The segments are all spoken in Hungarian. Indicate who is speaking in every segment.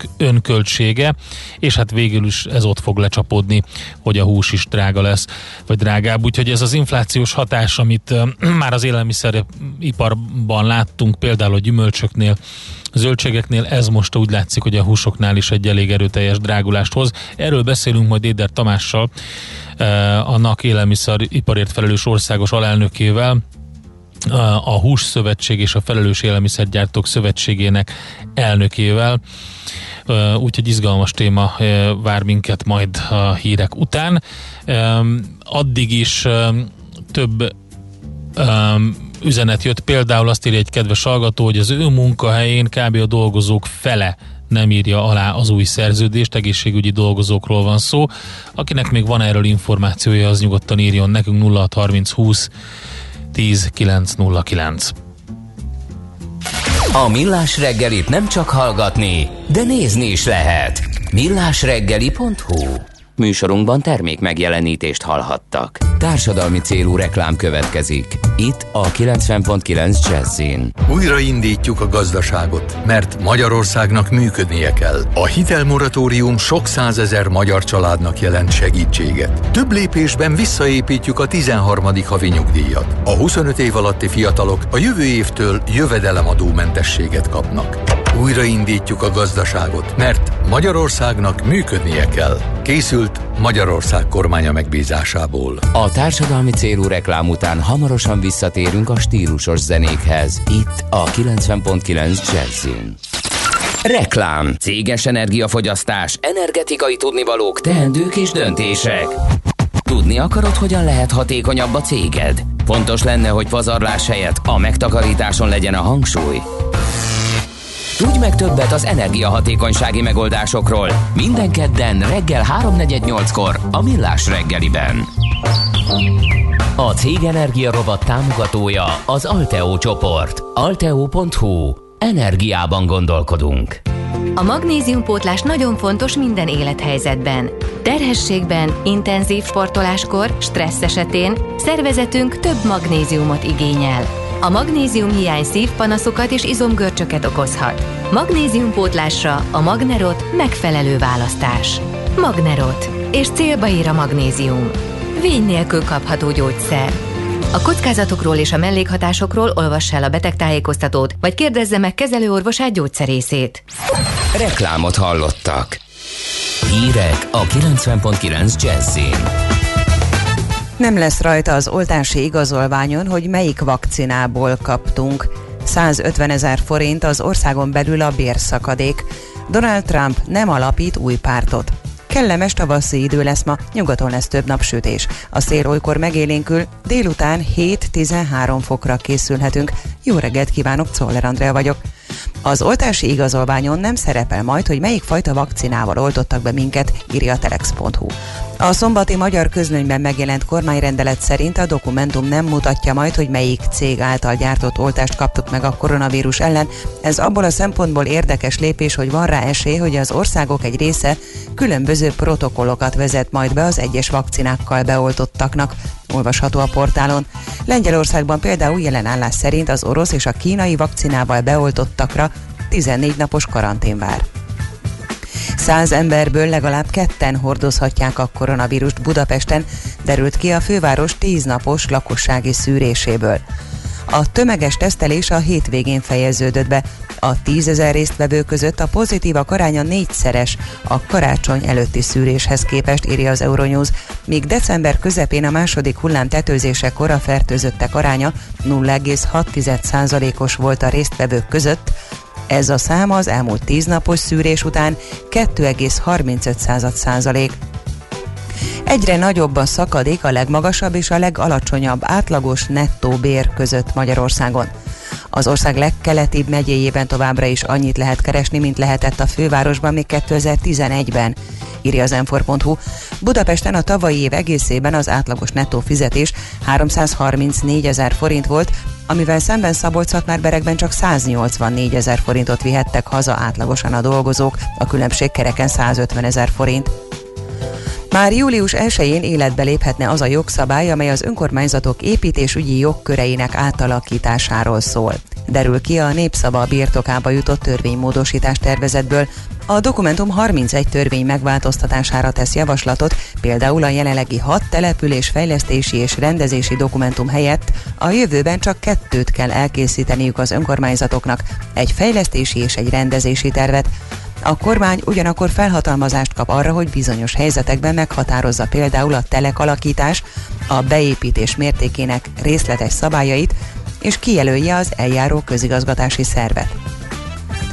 Speaker 1: termékek önköltsége, és hát végül is ez ott fog lecsapódni, hogy a hús is drága lesz, vagy drágább. Úgyhogy ez az inflációs hatás, amit már az élelmiszeriparban láttunk, például a gyümölcsöknél, zöldségeknél, ez most úgy látszik, hogy a húsoknál is egy elég erőteljes drágulást hoz. Erről beszélünk majd Éder Tamással, a NAK élelmiszeriparért felelős országos alelnökével, a Hús Szövetség és a Felelős Élelmiszergyártók Szövetségének elnökével. Úgyhogy izgalmas téma vár minket majd a hírek után. Addig is több üzenet jött, például azt írja egy kedves hallgató, hogy az ő munkahelyén kb. a dolgozók fele nem írja alá az új szerződést, egészségügyi dolgozókról van szó. Akinek még van erről információja, az nyugodtan írjon nekünk 0630 20 10 909.
Speaker 2: A Millás reggelit nem csak hallgatni, de nézni is lehet. millásreggeli.hu Műsorunkban termék megjelenítést hallhattak. Társadalmi célú reklám következik. Itt a 90.9 Jazzin.
Speaker 3: Újraindítjuk a gazdaságot, mert Magyarországnak működnie kell. A hitelmoratórium sok százezer magyar családnak jelent segítséget. Több lépésben visszaépítjük a 13. havi nyugdíjat. A 25 év alatti fiatalok a jövő évtől jövedelemadómentességet kapnak. Újraindítjuk a gazdaságot, mert Magyarországnak működnie kell. Készült Magyarország kormánya megbízásából.
Speaker 2: A társadalmi célú reklám után hamarosan visszatérünk a stílusos zenékhez. Itt a 90.9 Jazzin. Reklám, céges energiafogyasztás, energetikai tudnivalók, teendők és döntések. Tudni akarod, hogyan lehet hatékonyabb a céged? Fontos lenne, hogy pazarlás helyett a megtakarításon legyen a hangsúly. Tudj meg többet az energiahatékonysági megoldásokról. Minden kedden reggel 3.48-kor a Millás reggeliben. A Cég Energia Robot támogatója az Alteo csoport. Alteo.hu. Energiában gondolkodunk.
Speaker 4: A magnéziumpótlás nagyon fontos minden élethelyzetben. Terhességben, intenzív sportoláskor, stressz esetén szervezetünk több magnéziumot igényel. A magnézium hiány szívpanaszokat és izomgörcsöket okozhat. Magnéziumpótlásra a Magnerot megfelelő választás. Magnerot. És célba ír a magnézium. Vény nélkül kapható gyógyszer. A kockázatokról és a mellékhatásokról olvassa el a betegtájékoztatót, vagy kérdezze meg kezelőorvosát gyógyszerészét.
Speaker 2: Reklámot hallottak. Hírek a 90.9 Jazzin.
Speaker 5: Nem lesz rajta az oltási igazolványon, hogy melyik vakcinából kaptunk. 150 ezer forint az országon belül a bérszakadék. Donald Trump nem alapít új pártot. Kellemes tavaszi idő lesz ma, nyugaton lesz több napsütés. A szél olykor megélénkül, délután 7-13 fokra készülhetünk. Jó reggelt kívánok, Czoller Andrea vagyok. Az oltási igazolványon nem szerepel majd, hogy melyik fajta vakcinával oltottak be minket, írja a telex.hu. A szombati magyar közlönyben megjelent kormányrendelet szerint a dokumentum nem mutatja majd, hogy melyik cég által gyártott oltást kaptuk meg a koronavírus ellen. Ez abból a szempontból érdekes lépés, hogy van rá esély, hogy az országok egy része különböző protokollokat vezet majd be az egyes vakcinákkal beoltottaknak. Olvasható a portálon. Lengyelországban például jelen állás szerint az orosz és a kínai vakcinával beoltottakra 14 napos karantén vár. Száz emberből legalább ketten hordozhatják a koronavírust Budapesten, derült ki a főváros tíznapos lakossági szűréséből. A tömeges tesztelés a hétvégén fejeződött be. A tízezer résztvevő között a pozitívak aránya négyszeres a karácsony előtti szűréshez képest, írja az Euronews, míg december közepén a második hullám tetőzésekor a fertőzöttek aránya 0,6%-os volt a résztvevők között, ez a szám az elmúlt 10 napos szűrés után 2,35 százalék. Egyre nagyobb a szakadék a legmagasabb és a legalacsonyabb átlagos nettó bér között Magyarországon. Az ország legkeletibb megyéjében továbbra is annyit lehet keresni, mint lehetett a fővárosban még 2011-ben, írja az m Budapesten a tavalyi év egészében az átlagos nettó fizetés 334 ezer forint volt, amivel szemben szabolcs berekben csak 184 ezer forintot vihettek haza átlagosan a dolgozók, a különbség kereken 150 ezer forint. Már július 1-én életbe léphetne az a jogszabály, amely az önkormányzatok építésügyi jogköreinek átalakításáról szól. Derül ki a népszava birtokába jutott törvénymódosítás tervezetből, A dokumentum 31 törvény megváltoztatására tesz javaslatot, például a jelenlegi hat település fejlesztési és rendezési dokumentum helyett a jövőben csak kettőt kell elkészíteniük az önkormányzatoknak, egy fejlesztési és egy rendezési tervet, a kormány ugyanakkor felhatalmazást kap arra, hogy bizonyos helyzetekben meghatározza például a telekalakítás, a beépítés mértékének részletes szabályait, és kijelölje az eljáró közigazgatási szervet.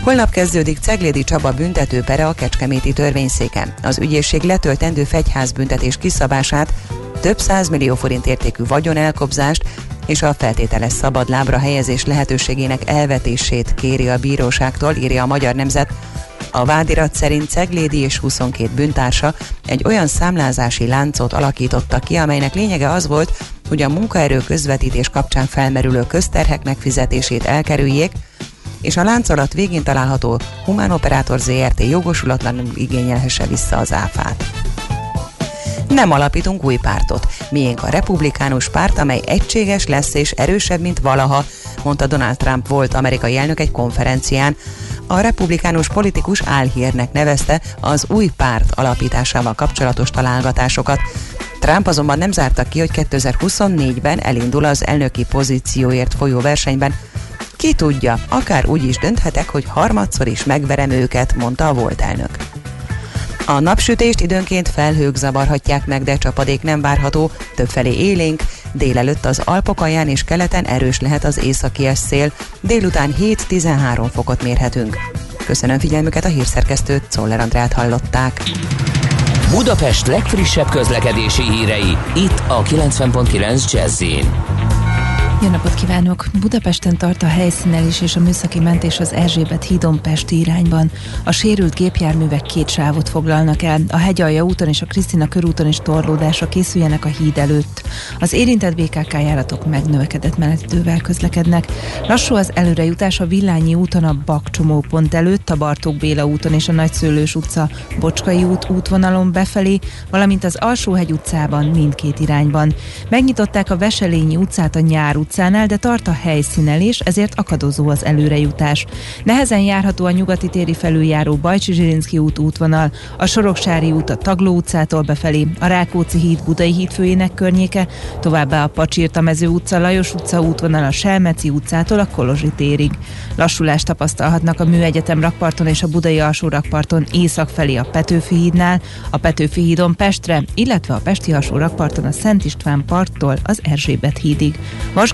Speaker 5: Holnap kezdődik Ceglédi Csaba büntetőpere a Kecskeméti törvényszéken. Az ügyészség letöltendő fegyházbüntetés kiszabását, több millió forint értékű vagyonelkobzást és a feltételes szabad lábra helyezés lehetőségének elvetését kéri a bíróságtól, írja a Magyar Nemzet. A vádirat szerint Ceglédi és 22 bűntársa egy olyan számlázási láncot alakította ki, amelynek lényege az volt, hogy a munkaerő közvetítés kapcsán felmerülő közterhek fizetését elkerüljék, és a láncolat végén található Humán Operátor ZRT jogosulatlanul igényelhesse vissza az áfát. Nem alapítunk új pártot. Miénk a republikánus párt, amely egységes lesz és erősebb, mint valaha, mondta Donald Trump volt amerikai elnök egy konferencián. A republikánus politikus álhírnek nevezte az új párt alapításával kapcsolatos találgatásokat. Trump azonban nem zárta ki, hogy 2024-ben elindul az elnöki pozícióért folyó versenyben, ki tudja, akár úgy is dönthetek, hogy harmadszor is megverem őket, mondta a volt elnök. A napsütést időnként felhők zavarhatják meg, de csapadék nem várható, többfelé élénk, délelőtt az Alpok alján és keleten erős lehet az északi szél, délután 7-13 fokot mérhetünk. Köszönöm figyelmüket a hírszerkesztőt, Czoller Andrát hallották.
Speaker 2: Budapest legfrissebb közlekedési hírei, itt a 90.9 jazz
Speaker 6: jó napot kívánok! Budapesten tart a helyszínelés és a műszaki mentés az Erzsébet hídon Pesti irányban. A sérült gépjárművek két sávot foglalnak el. A Hegyalja úton és a Krisztina körúton is torlódásra készüljenek a híd előtt. Az érintett BKK járatok megnövekedett menetidővel közlekednek. Lassú az előrejutás a Villányi úton a Bakcsomó pont előtt, a Bartók Béla úton és a Nagyszőlős utca Bocskai út útvonalon befelé, valamint az Alsóhegy utcában mindkét irányban. Megnyitották a Veselényi utcát a nyár utcánál, de tart a helyszínelés, ezért akadozó az előrejutás. Nehezen járható a nyugati téri felüljáró Bajcsi Zsirinszki út útvonal, a Soroksári út a Tagló utcától befelé, a Rákóczi híd Budai híd főjének környéke, továbbá a Pacsirta mező utca, Lajos utca útvonal a Selmeci utcától a Kolozsi térig. Lassulást tapasztalhatnak a Műegyetem rakparton és a Budai alsó rakparton észak felé a Petőfi hídnál, a Petőfi hídon Pestre, illetve a Pesti alsó rakparton a Szent István parttól az Erzsébet hídig. Vas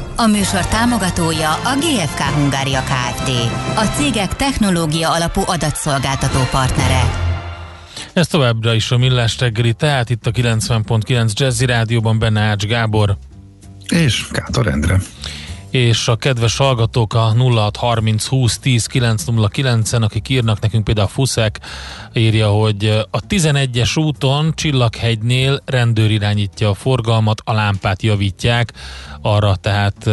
Speaker 4: A műsor támogatója a GFK Hungária Kft. A cégek technológia alapú adatszolgáltató partnere.
Speaker 1: Ez továbbra is a Millás reggeli, tehát itt a 90.9 Jazzy Rádióban benne Ács Gábor,
Speaker 7: És Kátor Endre.
Speaker 1: És a kedves hallgatók a 0630 20 10 909-en, akik írnak nekünk például Fuszek, írja, hogy a 11-es úton Csillaghegynél rendőr irányítja a forgalmat, a lámpát javítják, arra tehát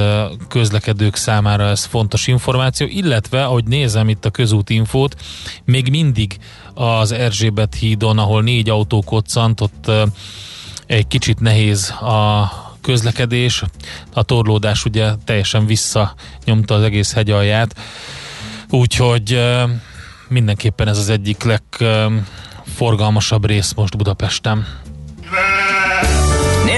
Speaker 1: közlekedők számára ez fontos információ, illetve, ahogy nézem itt a közútinfót, még mindig az Erzsébet hídon, ahol négy autó koccant, ott egy kicsit nehéz a közlekedés. A torlódás ugye teljesen visszanyomta az egész hegyalját, úgyhogy uh, mindenképpen ez az egyik legforgalmasabb rész most Budapesten.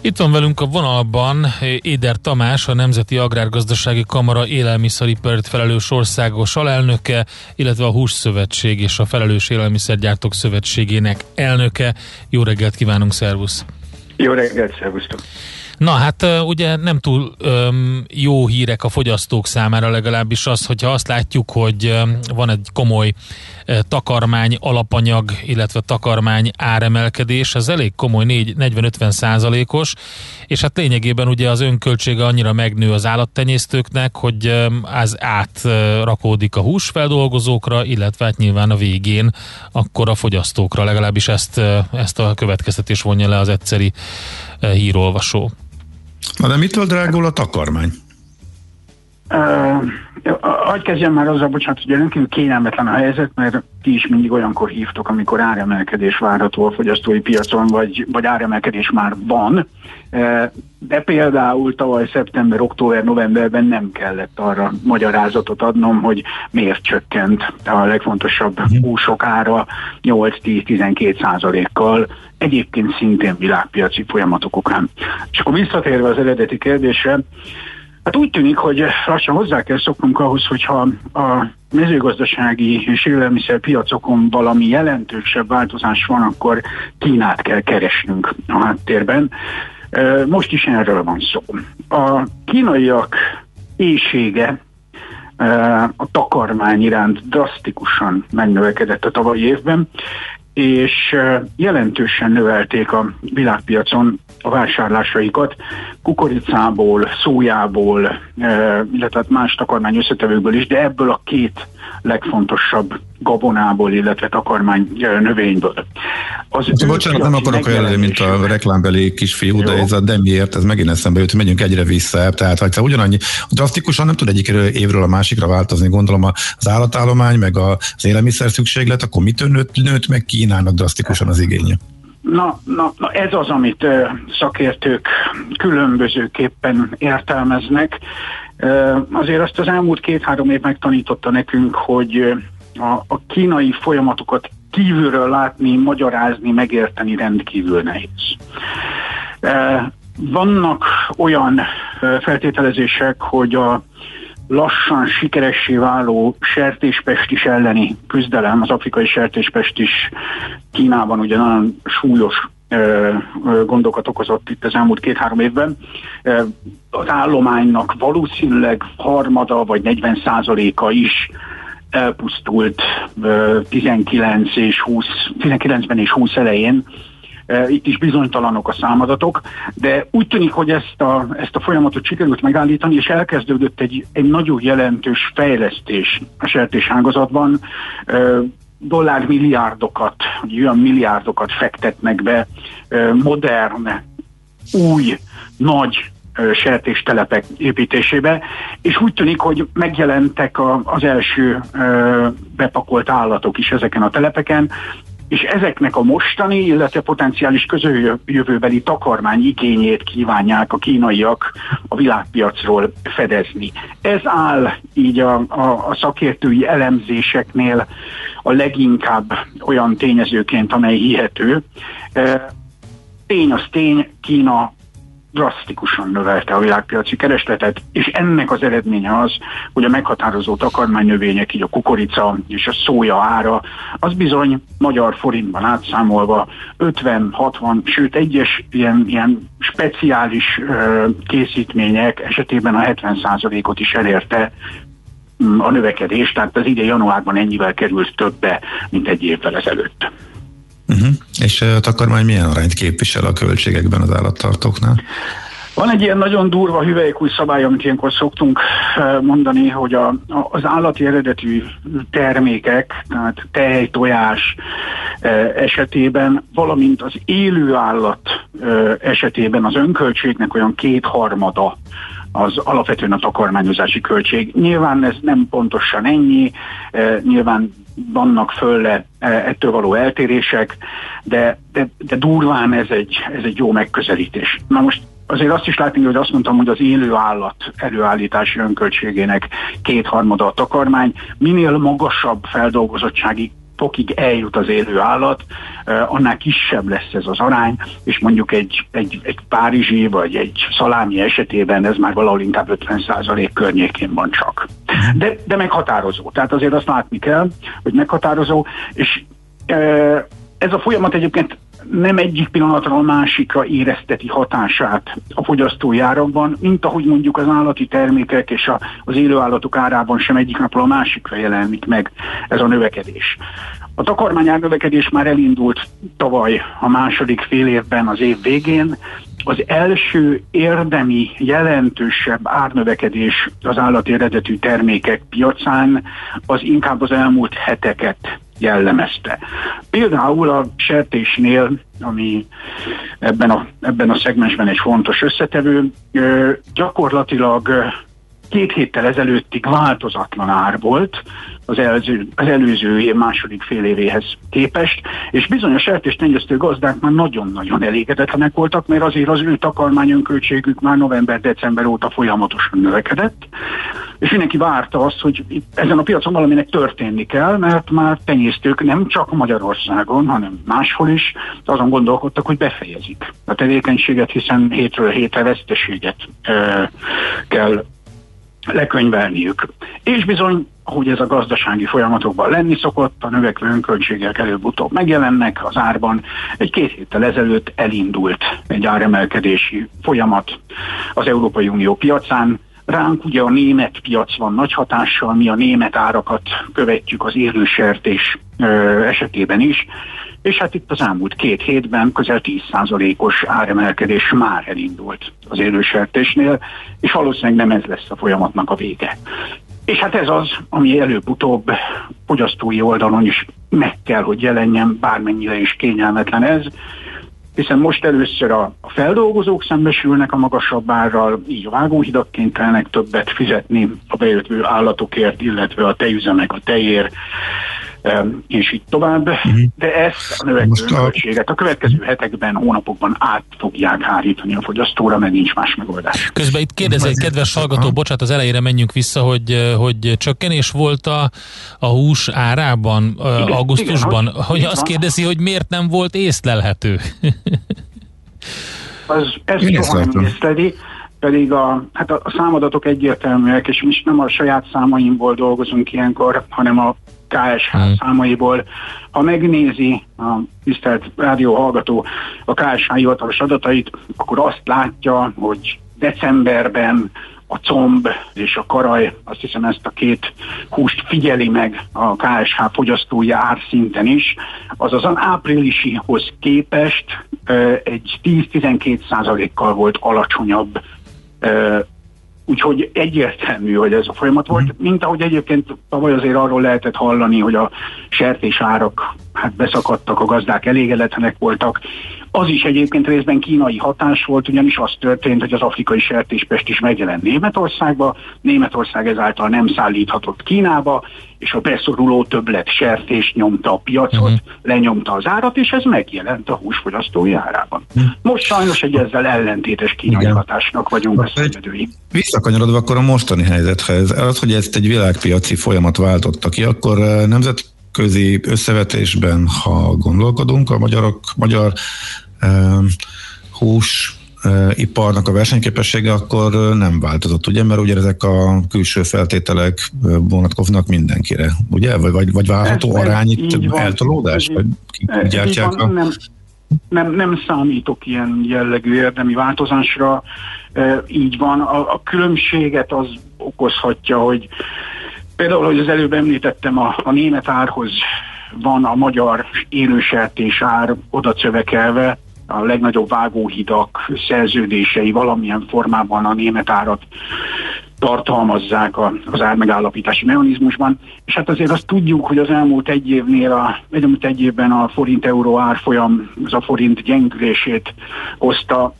Speaker 1: Itt van velünk a vonalban Éder Tamás, a Nemzeti Agrárgazdasági Kamara élelmiszeripert felelős országos alelnöke, illetve a Hússzövetség és a Felelős Élelmiszergyártók Szövetségének elnöke. Jó reggelt kívánunk, szervusz!
Speaker 8: Jó reggelt, szervusztok!
Speaker 1: Na hát ugye nem túl öm, jó hírek a fogyasztók számára legalábbis az, hogyha azt látjuk, hogy öm, van egy komoly e, takarmány alapanyag, illetve takarmány áremelkedés, ez elég komoly 40-50 százalékos, és hát lényegében ugye az önköltsége annyira megnő az állattenyésztőknek, hogy öm, az átrakódik a húsfeldolgozókra, illetve hát nyilván a végén akkor a fogyasztókra, legalábbis ezt, ezt a következtetés vonja le az egyszeri hírolvasó.
Speaker 7: Na de mitől drágul a takarmány?
Speaker 8: Uh, kezdjem már azzal, bocsánat, hogy rendkívül kényelmetlen a helyzet, mert ti is mindig olyankor hívtok, amikor áremelkedés várható a fogyasztói piacon, vagy, vagy áremelkedés már van. De például tavaly szeptember, október, novemberben nem kellett arra magyarázatot adnom, hogy miért csökkent a legfontosabb húsok ára 8-10-12 százalékkal, egyébként szintén világpiaci folyamatok okán. És akkor visszatérve az eredeti kérdésre, Hát úgy tűnik, hogy lassan hozzá kell szoknunk ahhoz, hogyha a mezőgazdasági és élelmiszer piacokon valami jelentősebb változás van, akkor Kínát kell keresnünk a háttérben. Most is erről van szó. A kínaiak éjsége a takarmány iránt drasztikusan megnövekedett a tavalyi évben, és jelentősen növelték a világpiacon a vásárlásaikat kukoricából, szójából, illetve más takarmány összetevőkből is, de ebből a két legfontosabb gabonából, illetve takarmány növényből.
Speaker 7: Az Bocsánat, nem akarok olyan mint a reklámbeli kisfiú, de ez a de miért, ez megint eszembe jut, hogy megyünk egyre vissza. Tehát, ha ugyanannyi, drasztikusan nem tud egyik évről a másikra változni, gondolom az állatállomány, meg az élelmiszer szükséglet, akkor mitől nőtt, nőtt meg Kínának drasztikusan az igénye?
Speaker 8: Na, na, na ez az, amit szakértők különbözőképpen értelmeznek. Azért azt az elmúlt két-három év megtanította nekünk, hogy a, a kínai folyamatokat kívülről látni, magyarázni, megérteni rendkívül nehéz. Vannak olyan feltételezések, hogy a lassan sikeressé váló sertéspestis elleni küzdelem, az afrikai sertéspestis Kínában ugye nagyon súlyos gondokat okozott itt az elmúlt két-három évben. Az állománynak valószínűleg harmada vagy 40 százaléka is elpusztult 19 és 20, 19-ben és 20 elején itt is bizonytalanok a számadatok, de úgy tűnik, hogy ezt a, ezt a folyamatot sikerült megállítani, és elkezdődött egy, egy nagyon jelentős fejlesztés a sertéságazatban. Dollármilliárdokat, vagy olyan milliárdokat fektetnek be modern, új, nagy sertéstelepek építésébe, és úgy tűnik, hogy megjelentek az első bepakolt állatok is ezeken a telepeken, és ezeknek a mostani, illetve potenciális közöjövőbeli takarmány igényét kívánják a kínaiak a világpiacról fedezni. Ez áll így a, a, a szakértői elemzéseknél a leginkább olyan tényezőként, amely hihető. Tény az tény, Kína drasztikusan növelte a világpiaci keresletet, és ennek az eredménye az, hogy a meghatározó takarmánynövények, így a kukorica és a szója ára, az bizony magyar forintban átszámolva 50-60, sőt egyes ilyen, ilyen speciális ö, készítmények esetében a 70%-ot is elérte mm, a növekedés, tehát az ide januárban ennyivel került többe, mint egy évvel ezelőtt.
Speaker 7: Uh-huh. És a takarmány milyen arányt képvisel a költségekben az állattartóknál?
Speaker 8: Van egy ilyen nagyon durva hüvelykúj szabály, amit ilyenkor szoktunk mondani, hogy a, az állati eredetű termékek, tehát tej, tojás esetében, valamint az élő állat esetében az önköltségnek olyan kétharmada az alapvetően a takarmányozási költség. Nyilván ez nem pontosan ennyi, nyilván vannak fölle ettől való eltérések, de, de, de durván ez egy, ez egy jó megközelítés. Na most azért azt is látni, hogy azt mondtam, hogy az élő állat előállítási önköltségének kétharmada a takarmány, minél magasabb feldolgozottsági fokig eljut az élő állat, annál kisebb lesz ez az arány, és mondjuk egy, egy, egy párizsi vagy egy szalámi esetében ez már valahol inkább 50% környékén van csak. De, de meghatározó. Tehát azért azt látni kell, hogy meghatározó, és ez a folyamat egyébként nem egyik pillanatra a másikra érezteti hatását a fogyasztói árakban, mint ahogy mondjuk az állati termékek és a, az élőállatok árában sem egyik napról a másikra jelenik meg ez a növekedés. A takarmányár növekedés már elindult tavaly a második fél évben az év végén. Az első érdemi, jelentősebb árnövekedés az állati eredetű termékek piacán az inkább az elmúlt heteket jellemezte. Például a sertésnél, ami ebben a, ebben a szegmensben egy fontos összetevő, gyakorlatilag két héttel ezelőttig változatlan ár volt az, előző, az előző év második fél évéhez képest, és bizonyos sertéstenyésztő gazdák már nagyon-nagyon elégedetlenek voltak, mert azért az ő takarmányonköltségük már november-december óta folyamatosan növekedett, és mindenki várta azt, hogy ezen a piacon valaminek történni kell, mert már tenyésztők nem csak Magyarországon, hanem máshol is azon gondolkodtak, hogy befejezik a tevékenységet, hiszen hétről hétre veszteséget e, kell lekönyvelniük. És bizony, ahogy ez a gazdasági folyamatokban lenni szokott, a növekvő önköltségek előbb-utóbb megjelennek az árban. Egy két héttel ezelőtt elindult egy áremelkedési folyamat az Európai Unió piacán, Ránk ugye a német piac van nagy hatással, mi a német árakat követjük az élősertés esetében is, és hát itt az elmúlt két hétben közel 10%-os áremelkedés már elindult az élősertésnél, és valószínűleg nem ez lesz a folyamatnak a vége. És hát ez az, ami előbb-utóbb fogyasztói oldalon is meg kell, hogy jelenjen, bármennyire is kényelmetlen ez, hiszen most először a, feldolgozók szembesülnek a magasabb árral, így a vágóhidak kénytelenek többet fizetni a bejövő állatokért, illetve a tejüzemek a tejér és így tovább, uh-huh. de ezt a növekvő költséget a következő hetekben, hónapokban át fogják hárítani a fogyasztóra, mert nincs más megoldás.
Speaker 1: Közben itt kérdez egy kedves hallgató, bocsánat, az elejére menjünk vissza, hogy, hogy csökkenés volt a, a hús árában igen, augusztusban, igen, hogy, azt kérdezi, hogy miért nem volt észlelhető?
Speaker 8: az, ez soha nem észleli pedig a, hát a, a számadatok egyértelműek, és mi nem a saját számaimból dolgozunk ilyenkor, hanem a KSH hmm. számaiból. Ha megnézi a tisztelt rádió hallgató a KSH hivatalos adatait, akkor azt látja, hogy decemberben a comb és a karaj, azt hiszem ezt a két húst figyeli meg a KSH fogyasztói árszinten is, azaz az áprilisihoz képest egy 10-12 százalékkal volt alacsonyabb Úgyhogy egyértelmű, hogy ez a folyamat volt, mhm. mint ahogy egyébként tavaly azért arról lehetett hallani, hogy a sertés árak hát beszakadtak, a gazdák elégedetlenek voltak, az is egyébként részben kínai hatás volt, ugyanis az történt, hogy az afrikai sertéspest is megjelent Németországba, Németország ezáltal nem szállíthatott Kínába, és a beszoruló többlet sertés nyomta a piacot, uh-huh. lenyomta az árat, és ez megjelent a húsfogyasztói árában. Uh-huh. Most sajnos egy ezzel ellentétes kínai Igen. hatásnak vagyunk a szenvedői.
Speaker 7: Visszakanyarodva akkor a mostani helyzethez, az, hogy ezt egy világpiaci folyamat váltotta ki, akkor eh, nemzet közi összevetésben, ha gondolkodunk, a magyarok, magyar uh, hús iparnak a versenyképessége akkor nem változott, ugye? Mert ugye ezek a külső feltételek vonatkoznak mindenkire, ugye? Vagy, vagy, vagy várható ez, arány itt eltolódás? Vagy
Speaker 8: gyártják a... nem, nem, nem számítok ilyen jellegű érdemi változásra. Így van. A, a különbséget az okozhatja, hogy Például, hogy az előbb említettem, a, a német árhoz van a magyar élősertés ár oda cövekelve, a legnagyobb vágóhidak szerződései valamilyen formában a német árat tartalmazzák a, az ármegállapítási mechanizmusban, és hát azért azt tudjuk, hogy az elmúlt egy évnél, a, elmúlt egy évben a forint-euró árfolyam, az a forint gyengülését hozta,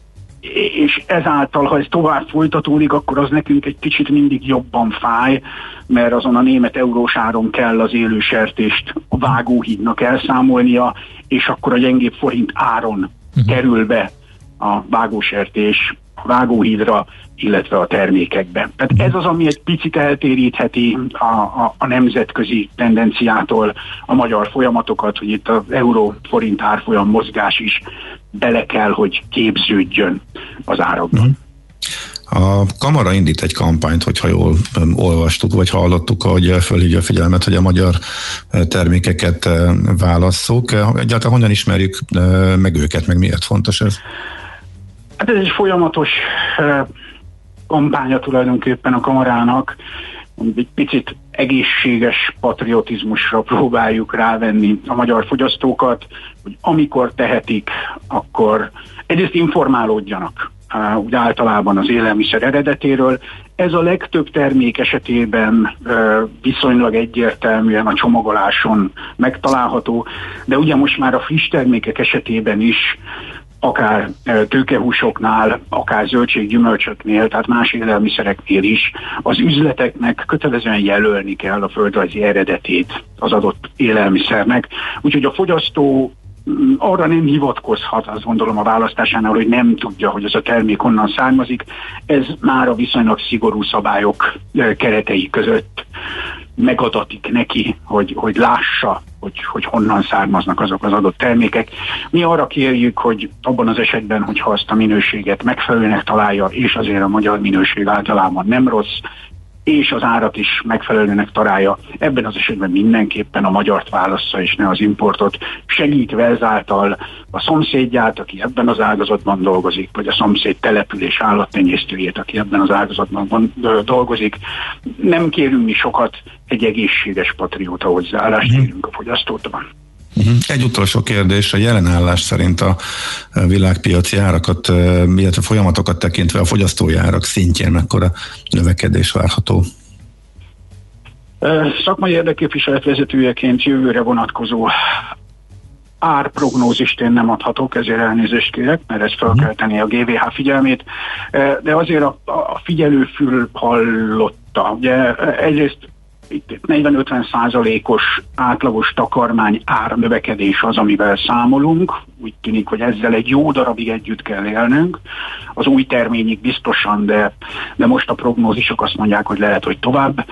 Speaker 8: és ezáltal, ha ez tovább folytatódik, akkor az nekünk egy kicsit mindig jobban fáj, mert azon a német eurós áron kell az élősertést a vágóhídnak elszámolnia, és akkor a gyengébb forint áron uh-huh. kerül be a vágósertés vágóhídra, illetve a termékekbe. Tehát ez az, ami egy picit eltérítheti a, a, a nemzetközi tendenciától a magyar folyamatokat, hogy itt az euró-forint árfolyam mozgás is bele kell, hogy képződjön az árakban. Uh-huh.
Speaker 7: A Kamara indít egy kampányt, hogyha jól olvastuk, vagy hallottuk, hogy fölhívja a figyelmet, hogy a magyar termékeket válasszuk. Egyáltalán honnan ismerjük meg őket, meg miért fontos ez?
Speaker 8: Hát ez egy folyamatos kampánya tulajdonképpen a kamarának, egy picit egészséges patriotizmusra próbáljuk rávenni a magyar fogyasztókat, hogy amikor tehetik, akkor egyrészt informálódjanak úgy általában az élelmiszer eredetéről. Ez a legtöbb termék esetében viszonylag egyértelműen a csomagoláson megtalálható, de ugye most már a friss termékek esetében is akár tőkehúsoknál, akár zöldséggyümölcsöknél, tehát más élelmiszereknél is az üzleteknek kötelezően jelölni kell a földrajzi eredetét az adott élelmiszernek. Úgyhogy a fogyasztó arra nem hivatkozhat, azt gondolom a választásánál, hogy nem tudja, hogy ez a termék honnan származik. Ez már a viszonylag szigorú szabályok keretei között megadatik neki, hogy, hogy lássa, hogy, hogy honnan származnak azok az adott termékek. Mi arra kérjük, hogy abban az esetben, hogyha azt a minőséget megfelelőnek találja, és azért a magyar minőség általában nem rossz, és az árat is megfelelőnek találja. Ebben az esetben mindenképpen a magyart válassza, és ne az importot, segítve ezáltal a szomszédját, aki ebben az ágazatban dolgozik, vagy a szomszéd település állattenyésztőjét, aki ebben az ágazatban dolgozik. Nem kérünk mi sokat, egy egészséges patrióta hozzáállást kérünk a fogyasztótban.
Speaker 7: Uh-huh. Egy utolsó kérdés, a jelenállás szerint a világpiaci árakat, illetve folyamatokat tekintve a fogyasztói árak szintjén mekkora növekedés várható?
Speaker 8: Szakmai érdekképviselet vezetőjeként jövőre vonatkozó árprognózist én nem adhatok, ezért elnézést kérek, mert ez fel kell tenni a GVH figyelmét, de azért a, a figyelőfül hallotta. Ugye egyrészt 40-50 százalékos átlagos takarmány ár növekedés az, amivel számolunk. Úgy tűnik, hogy ezzel egy jó darabig együtt kell élnünk. Az új terményig biztosan, de, de most a prognózisok azt mondják, hogy lehet, hogy tovább.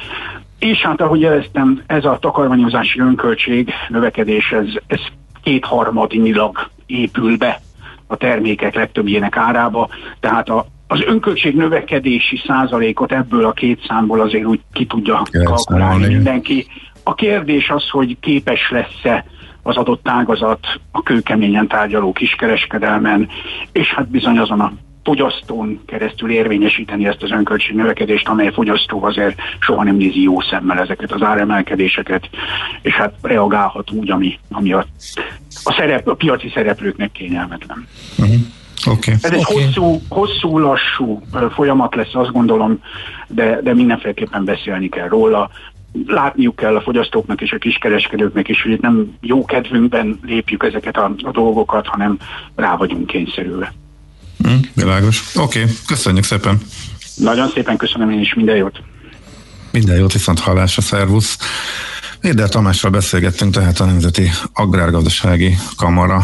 Speaker 8: És hát ahogy jeleztem, ez a takarmányozási önköltség növekedés, ez, ez kétharmadinyilag épül be a termékek legtöbbjének árába, tehát a, az önköltség növekedési százalékot ebből a két számból azért úgy ki tudja kalkulálni mindenki. A kérdés az, hogy képes lesz-e az adott ágazat a kőkeményen tárgyaló kiskereskedelmen, és hát bizony azon a fogyasztón keresztül érvényesíteni ezt az önköltség növekedést, amely fogyasztó azért soha nem nézi jó szemmel ezeket az áremelkedéseket, és hát reagálhat úgy, ami, ami a, a, szerep, a piaci szereplőknek kényelmetlen. Uh-huh.
Speaker 7: Okay.
Speaker 8: Ez egy okay. hosszú, hosszú, lassú folyamat lesz, azt gondolom, de, de mindenféleképpen beszélni kell róla. Látniuk kell a fogyasztóknak és a kiskereskedőknek is, hogy itt nem jó kedvünkben lépjük ezeket a, a dolgokat, hanem rá vagyunk kényszerülve.
Speaker 7: Mm, világos. Oké, okay. köszönjük szépen.
Speaker 8: Nagyon szépen köszönöm én is, minden jót.
Speaker 7: Minden jót, viszont hallásra, szervusz. Éder Tamással beszélgettünk, tehát a Nemzeti Agrárgazdasági Kamara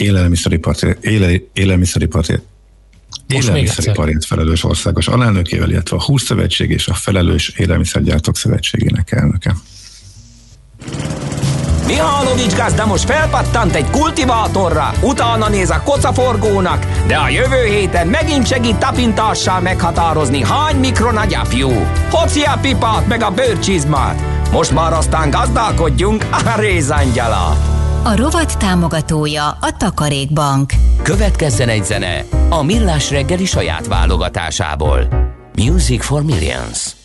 Speaker 7: élelmiszeripartért, éle, élelmiszeripartért, élelmiszeriparért felelős országos alelnökével, illetve a Húszszövetség és a Felelős Élelmiszergyártók Szövetségének elnöke.
Speaker 9: Mihálovics gazda most felpattant egy kultivátorra, utána néz a kocaforgónak, de a jövő héten megint segít tapintással meghatározni, hány mikron a gyapjú. Hoci a pipát meg a bőrcsizmát. Most már aztán gazdálkodjunk a rézangyala.
Speaker 10: A rovat támogatója a Takarékbank.
Speaker 9: Következzen egy zene a Millás reggeli saját válogatásából. Music for Millions.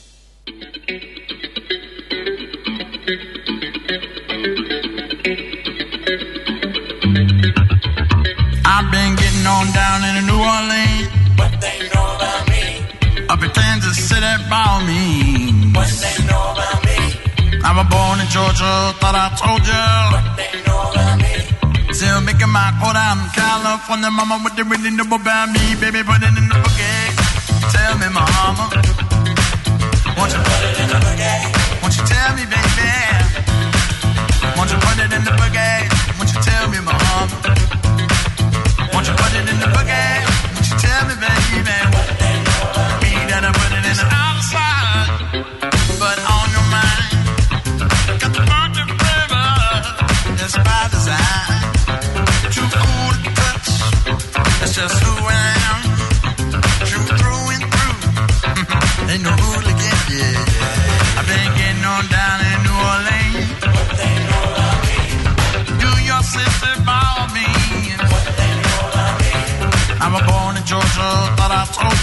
Speaker 9: I've been getting on down in New Orleans. What they know about me? I pretend to sit there by me. What they know about me? I was born in Georgia, thought I told you. Making my in California. Mama, what they really know about me? Baby, put it in the boogie. Tell me, mama. Won't you put it in the boogie? Won't you tell me, baby? Won't you put it in the boogie?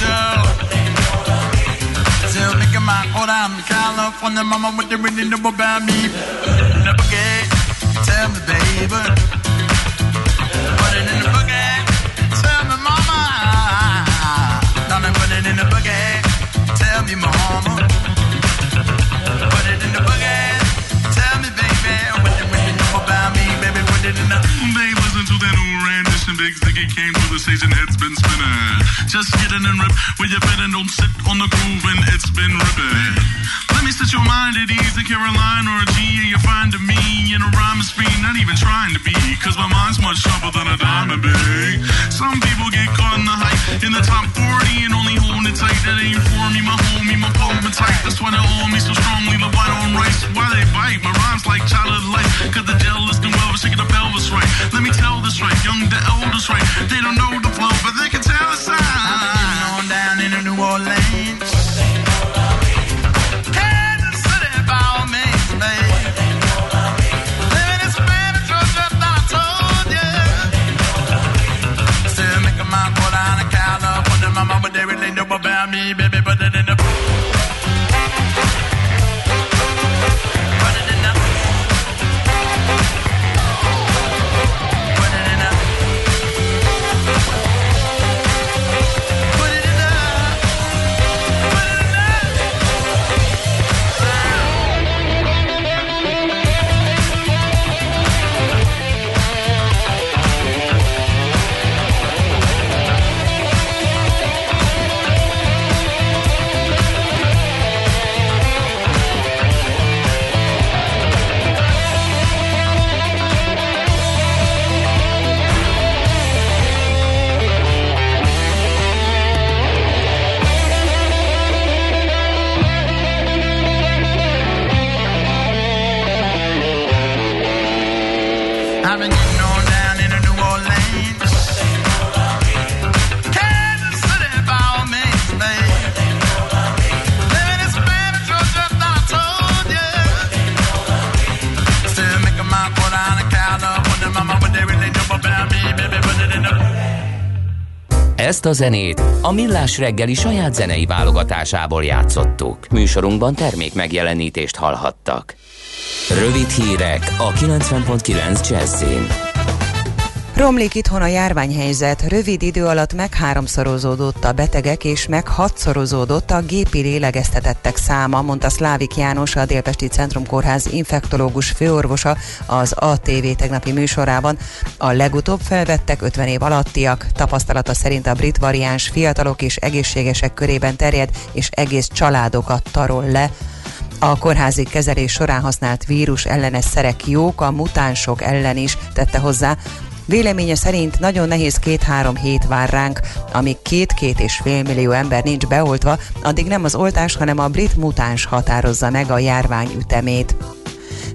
Speaker 9: Me? Still making my in California, mama, what they really know about me? Never get, tell me, baby.
Speaker 11: Where you and don't sit on the groove and
Speaker 2: Ezt a zenét a Millás reggeli saját zenei válogatásából játszottuk. Műsorunkban termék megjelenítést hallhattak. Rövid hírek a 90.9 Jazzin.
Speaker 5: Romlik itthon a járványhelyzet. Rövid idő alatt meg háromszorozódott a betegek, és meg hatszorozódott a gépi lélegeztetettek száma, mondta Szlávik János, a Délpesti Centrum Kórház infektológus főorvosa az ATV tegnapi műsorában. A legutóbb felvettek 50 év alattiak. Tapasztalata szerint a brit variáns fiatalok és egészségesek körében terjed, és egész családokat tarol le. A kórházi kezelés során használt vírus ellenes szerek jók, a mutánsok ellen is tette hozzá. Véleménye szerint nagyon nehéz két-három hét vár ránk, amíg két-két és fél millió ember nincs beoltva, addig nem az oltás, hanem a brit mutáns határozza meg a járvány ütemét.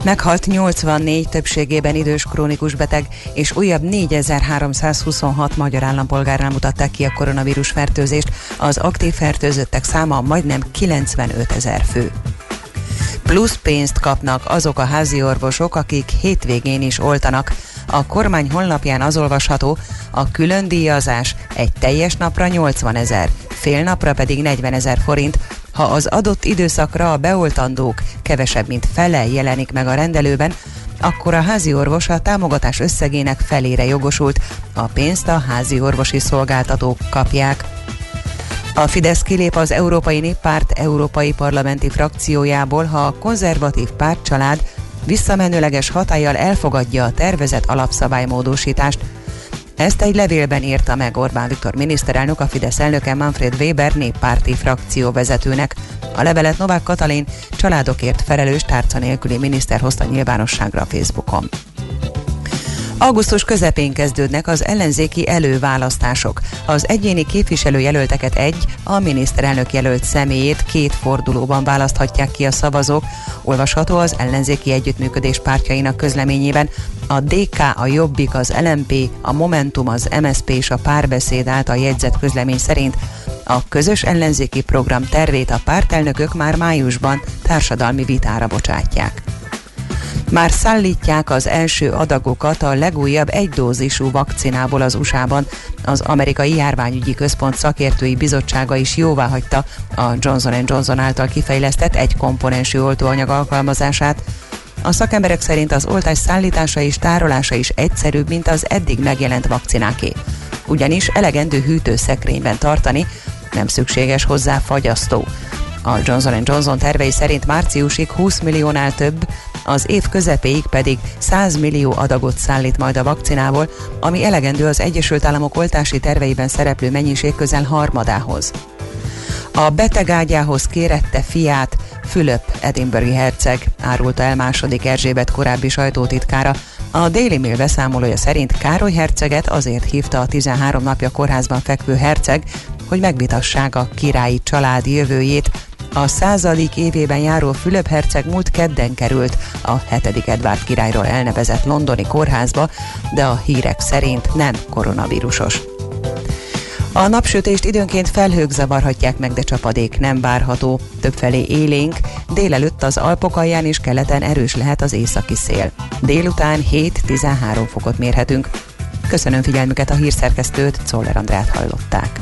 Speaker 5: Meghalt 84 többségében idős krónikus beteg, és újabb 4326 magyar állampolgárnál mutatták ki a koronavírus fertőzést, az aktív fertőzöttek száma majdnem 95 ezer fő. Plusz pénzt kapnak azok a házi orvosok, akik hétvégén is oltanak. A kormány honlapján az olvasható, a külön díjazás egy teljes napra 80 ezer, fél napra pedig 40 ezer forint, ha az adott időszakra a beoltandók kevesebb, mint fele jelenik meg a rendelőben, akkor a házi orvos a támogatás összegének felére jogosult, a pénzt a házi orvosi szolgáltatók kapják. A Fidesz kilép az Európai Néppárt európai parlamenti frakciójából, ha a konzervatív pártcsalád visszamenőleges hatállyal elfogadja a tervezett alapszabálymódosítást. Ezt egy levélben írta meg Orbán Viktor miniszterelnök, a Fidesz elnöke Manfred Weber néppárti frakcióvezetőnek. A levelet Novák Katalin családokért felelős tárca nélküli miniszter hozta nyilvánosságra a Facebookon. Augusztus közepén kezdődnek az ellenzéki előválasztások. Az egyéni képviselőjelölteket egy, a miniszterelnök jelölt személyét két fordulóban választhatják ki a szavazók. Olvasható az ellenzéki együttműködés pártjainak közleményében. A DK, a Jobbik, az LMP, a Momentum, az MSP és a Párbeszéd által jegyzett közlemény szerint a közös ellenzéki program tervét a pártelnökök már májusban társadalmi vitára bocsátják. Már szállítják az első adagokat a legújabb egydózisú vakcinából az USA-ban. Az amerikai járványügyi központ szakértői bizottsága is jóvá hagyta a Johnson Johnson által kifejlesztett egy komponensű oltóanyag alkalmazását. A szakemberek szerint az oltás szállítása és tárolása is egyszerűbb, mint az eddig megjelent vakcináké. Ugyanis elegendő hűtőszekrényben tartani, nem szükséges hozzá fagyasztó. A Johnson Johnson tervei szerint márciusig 20 milliónál több, az év közepéig pedig 100 millió adagot szállít majd a vakcinából, ami elegendő az Egyesült Államok oltási terveiben szereplő mennyiség közel harmadához. A betegágyához kérette fiát Fülöp Edinburghi herceg, árulta el második Erzsébet korábbi sajtótitkára. A Daily Mail beszámolója szerint Károly herceget azért hívta a 13 napja kórházban fekvő herceg, hogy megvitassák a királyi család jövőjét, a századik évében járó Fülöp herceg múlt kedden került a 7. Edward királyról elnevezett londoni kórházba, de a hírek szerint nem koronavírusos. A napsütést időnként felhők zavarhatják meg, de csapadék nem várható. Többfelé élénk, délelőtt az Alpok alján és keleten erős lehet az északi szél. Délután 7-13 fokot mérhetünk. Köszönöm figyelmüket a hírszerkesztőt, Czoller Andrát hallották.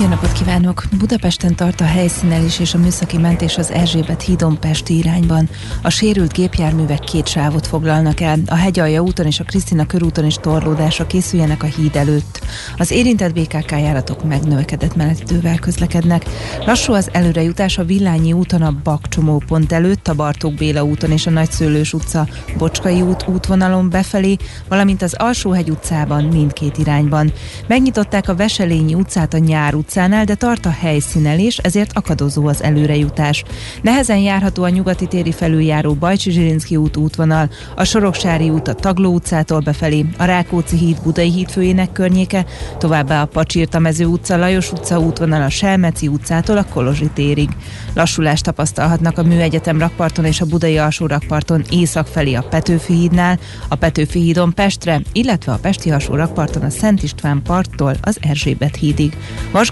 Speaker 6: jó napot kívánok! Budapesten tart a helyszínelés és a műszaki mentés az Erzsébet hídon Pesti irányban. A sérült gépjárművek két sávot foglalnak el. A Hegyalja úton és a Krisztina körúton is torlódásra készüljenek a híd előtt. Az érintett BKK járatok megnövekedett menetidővel közlekednek. Lassú az előrejutás a Villányi úton a Bakcsomó pont előtt, a Bartók Béla úton és a Nagyszőlős utca Bocskai út útvonalon befelé, valamint az Alsóhegy utcában mindkét irányban. Megnyitották a Veselényi utcát a Nyár utcánál, de tart a helyszínelés, ezért akadozó az előrejutás. Nehezen járható a nyugati téri felüljáró Bajcsi Zsirinszki út útvonal, a Soroksári út a Tagló utcától befelé, a Rákóczi híd Budai híd főjének környéke, továbbá a Pacsirta mező utca, Lajos utca útvonal a Selmeci utcától a Kolozsi térig. Lassulást tapasztalhatnak a Műegyetem rakparton és a Budai alsó rakparton észak felé a Petőfi hídnál, a Petőfi hídon Pestre, illetve a Pesti alsó rakparton a Szent István parttól az Erzsébet hídig. Vas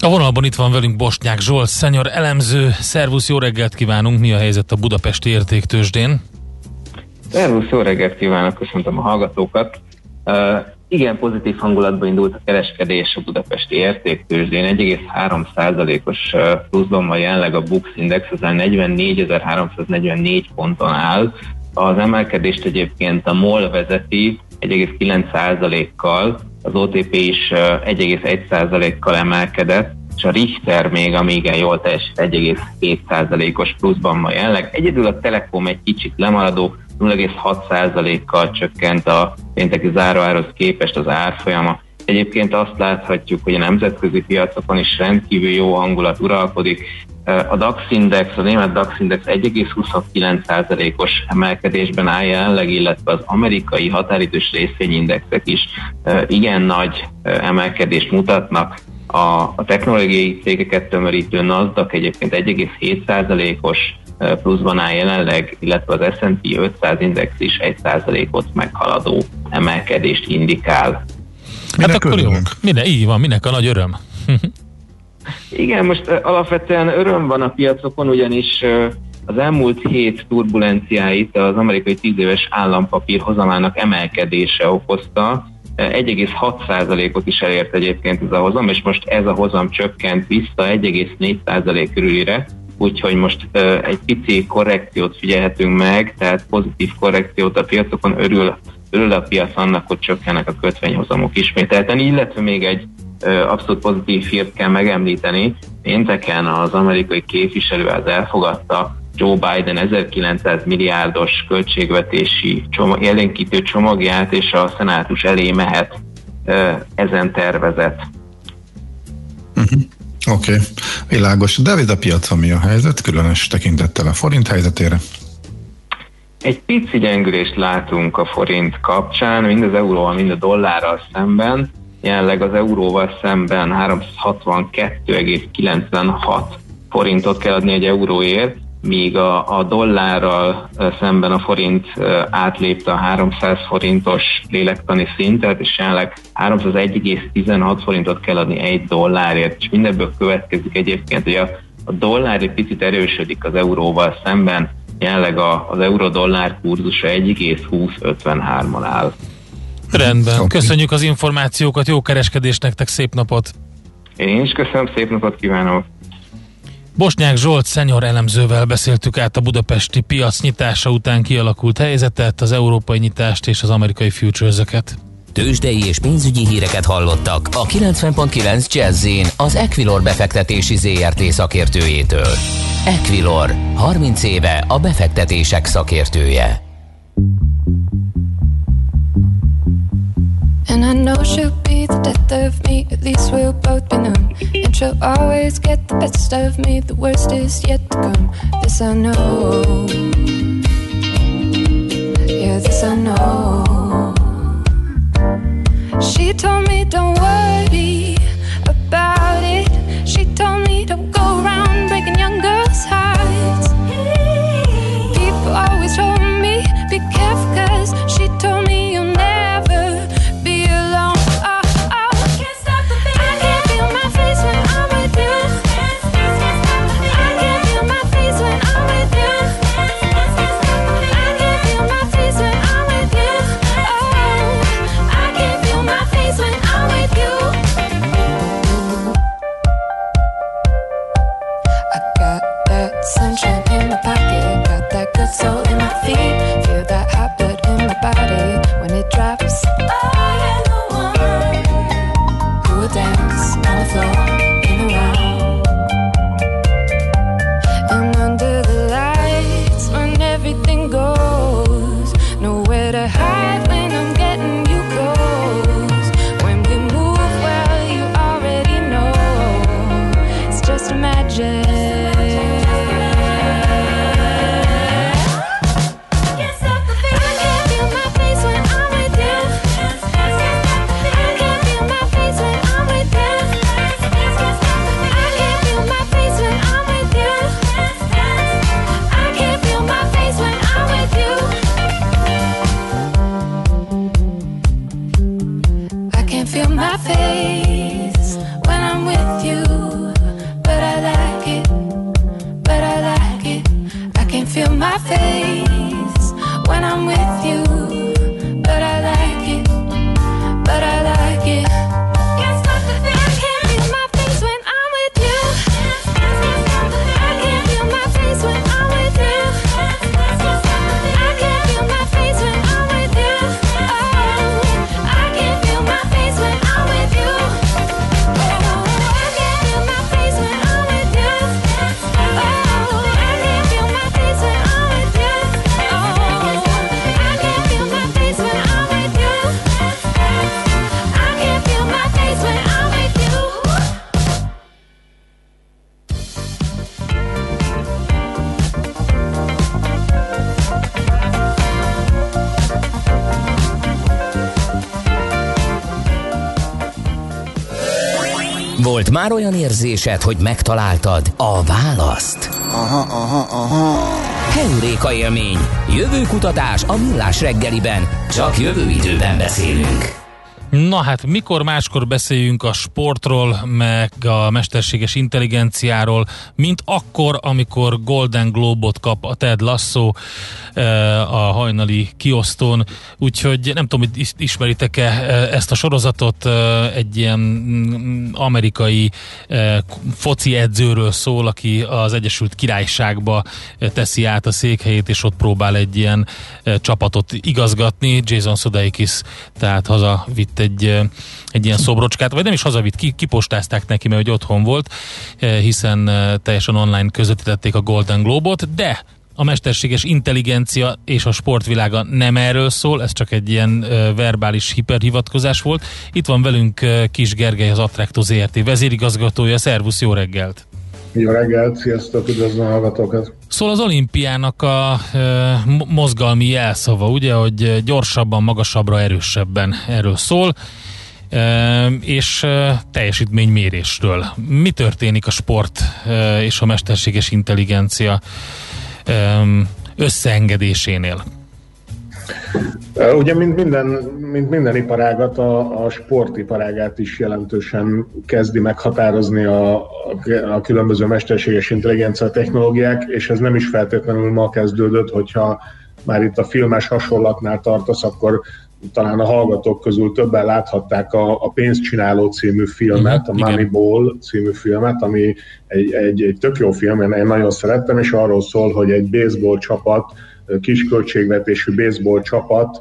Speaker 1: A vonalban itt van velünk Bosnyák Zsolt, szenyor elemző. Szervusz, jó reggelt kívánunk! Mi a helyzet a Budapesti értéktősdén?
Speaker 12: Szervusz, jó reggelt kívánok, köszöntöm a hallgatókat. Uh, igen, pozitív hangulatban indult a kereskedés a budapesti értéktőzsdén. 1,3%-os pluszban van jelenleg a Bux Index, az 44.344 ponton áll. Az emelkedést egyébként a MOL vezeti 1,9%-kal, az OTP is 1,1%-kal emelkedett, és a Richter még, ami igen jól teljesít, 1,7%-os pluszban van jelenleg. Egyedül a Telekom egy kicsit lemaradó, 0,6%-kal csökkent a pénteki záróárhoz képest az árfolyama. Egyébként azt láthatjuk, hogy a nemzetközi piacokon is rendkívül jó hangulat uralkodik. A DAX Index, a német DAX Index 1,29%-os emelkedésben áll jelenleg, illetve az amerikai határidős részvényindexek is igen nagy emelkedést mutatnak. A, a technológiai cégeket tömörítő NASDAQ egyébként 1,7%-os pluszban áll jelenleg, illetve az S&P 500 index is 1%-ot meghaladó emelkedést indikál.
Speaker 1: Hát minek akkor jó, Mine, így van, minek a nagy öröm?
Speaker 12: Igen, most alapvetően öröm van a piacokon, ugyanis az elmúlt hét turbulenciáit az amerikai 10 éves állampapír hozamának emelkedése okozta, 1,6%-ot is elért egyébként ez a hozam, és most ez a hozam csökkent vissza 1,4% körülire, úgyhogy most egy pici korrekciót figyelhetünk meg, tehát pozitív korrekciót a piacokon. Örül, örül a piac annak, hogy csökkennek a kötvényhozamok ismételten, illetve még egy abszolút pozitív hírt kell megemlíteni. Pénteken az amerikai képviselőház elfogadta Joe Biden 1900 milliárdos költségvetési csomag, jelenkítő csomagját, és a szenátus elé mehet ezen tervezet.
Speaker 7: Uh-huh. Oké, okay. világos. David, a piacon mi a helyzet, különös tekintettel a forint helyzetére?
Speaker 12: Egy pici gyengülést látunk a forint kapcsán, mind az euróval, mind a dollárral szemben. Jelenleg az euróval szemben 362,96 forintot kell adni egy euróért, míg a, a dollárral szemben a forint átlépte a 300 forintos lélektani szintet, és jelenleg 301,16 forintot kell adni egy dollárért, és mindebből következik egyébként, hogy a, a dollár egy picit erősödik az euróval szemben, jelenleg a, az euró-dollár kurzusa 1,2053-on áll.
Speaker 1: Rendben, okay. köszönjük az információkat, jó kereskedést nektek, szép napot!
Speaker 12: Én is köszönöm, szép napot kívánok!
Speaker 1: Bosnyák Zsolt szenyor elemzővel beszéltük át a budapesti piac nyitása után kialakult helyzetet, az európai nyitást és az amerikai futures-eket.
Speaker 2: Tőzsdei és pénzügyi híreket hallottak a 90.9 jazz az Equilor befektetési ZRT szakértőjétől. Equilor, 30 éve a befektetések szakértője. And I know she'll be the death of me, at least we'll both be numb. And she'll always get the best of me, the worst is yet to come. This I know. Yeah, this I know. She told me, don't worry about it. She told me, don't go around breaking young girls' hearts. People always told me, be careful, cause she told me you'll Volt már olyan érzésed, hogy megtaláltad a választ?
Speaker 13: Aha, aha, aha.
Speaker 2: Heuréka élmény. Jövőkutatás a millás reggeliben. Csak jövő időben beszélünk.
Speaker 1: Na hát, mikor máskor beszéljünk a sportról, meg a mesterséges intelligenciáról, mint akkor, amikor Golden Globot kap a Ted Lasso eh, a hajnali kiosztón, úgyhogy nem tudom, hogy is- ismeritek-e eh, ezt a sorozatot, eh, egy ilyen mm, amerikai foci edzőről szól, aki az Egyesült Királyságba teszi át a székhelyét, és ott próbál egy ilyen csapatot igazgatni. Jason Sudeikis tehát hazavitt egy, eh, egy ilyen szobrocskát, vagy nem is hazavitt, ki, kipostázták neki, mert hogy otthon volt, eh, hiszen eh, teljesen online közvetítették a Golden Globot, de a mesterséges intelligencia és a sportvilága nem erről szól, ez csak egy ilyen verbális hiperhivatkozás volt. Itt van velünk Kis Gergely, az Attrakto ZRT vezérigazgatója. Szervusz, jó reggelt!
Speaker 14: Jó reggelt, sziasztok, üdvözlöm a hallgatókat!
Speaker 1: Szól az olimpiának a ö, mo- mozgalmi jelszava, ugye, hogy gyorsabban, magasabbra, erősebben erről szól, ö, és ö, teljesítménymérésről. Mi történik a sport ö, és a mesterséges intelligencia ö, összeengedésénél?
Speaker 14: Ugye, mint minden, mint minden iparágat, a, a sportiparágát is jelentősen kezdi meghatározni a, a, különböző mesterséges intelligencia technológiák, és ez nem is feltétlenül ma kezdődött, hogyha már itt a filmes hasonlatnál tartasz, akkor talán a hallgatók közül többen láthatták a, a Pénzcsináló című filmet, a
Speaker 1: Mhm.
Speaker 14: Moneyball című filmet, ami egy, egy, egy tök jó film, én nagyon szerettem, és arról szól, hogy egy baseball csapat, kis költségvetésű baseball csapat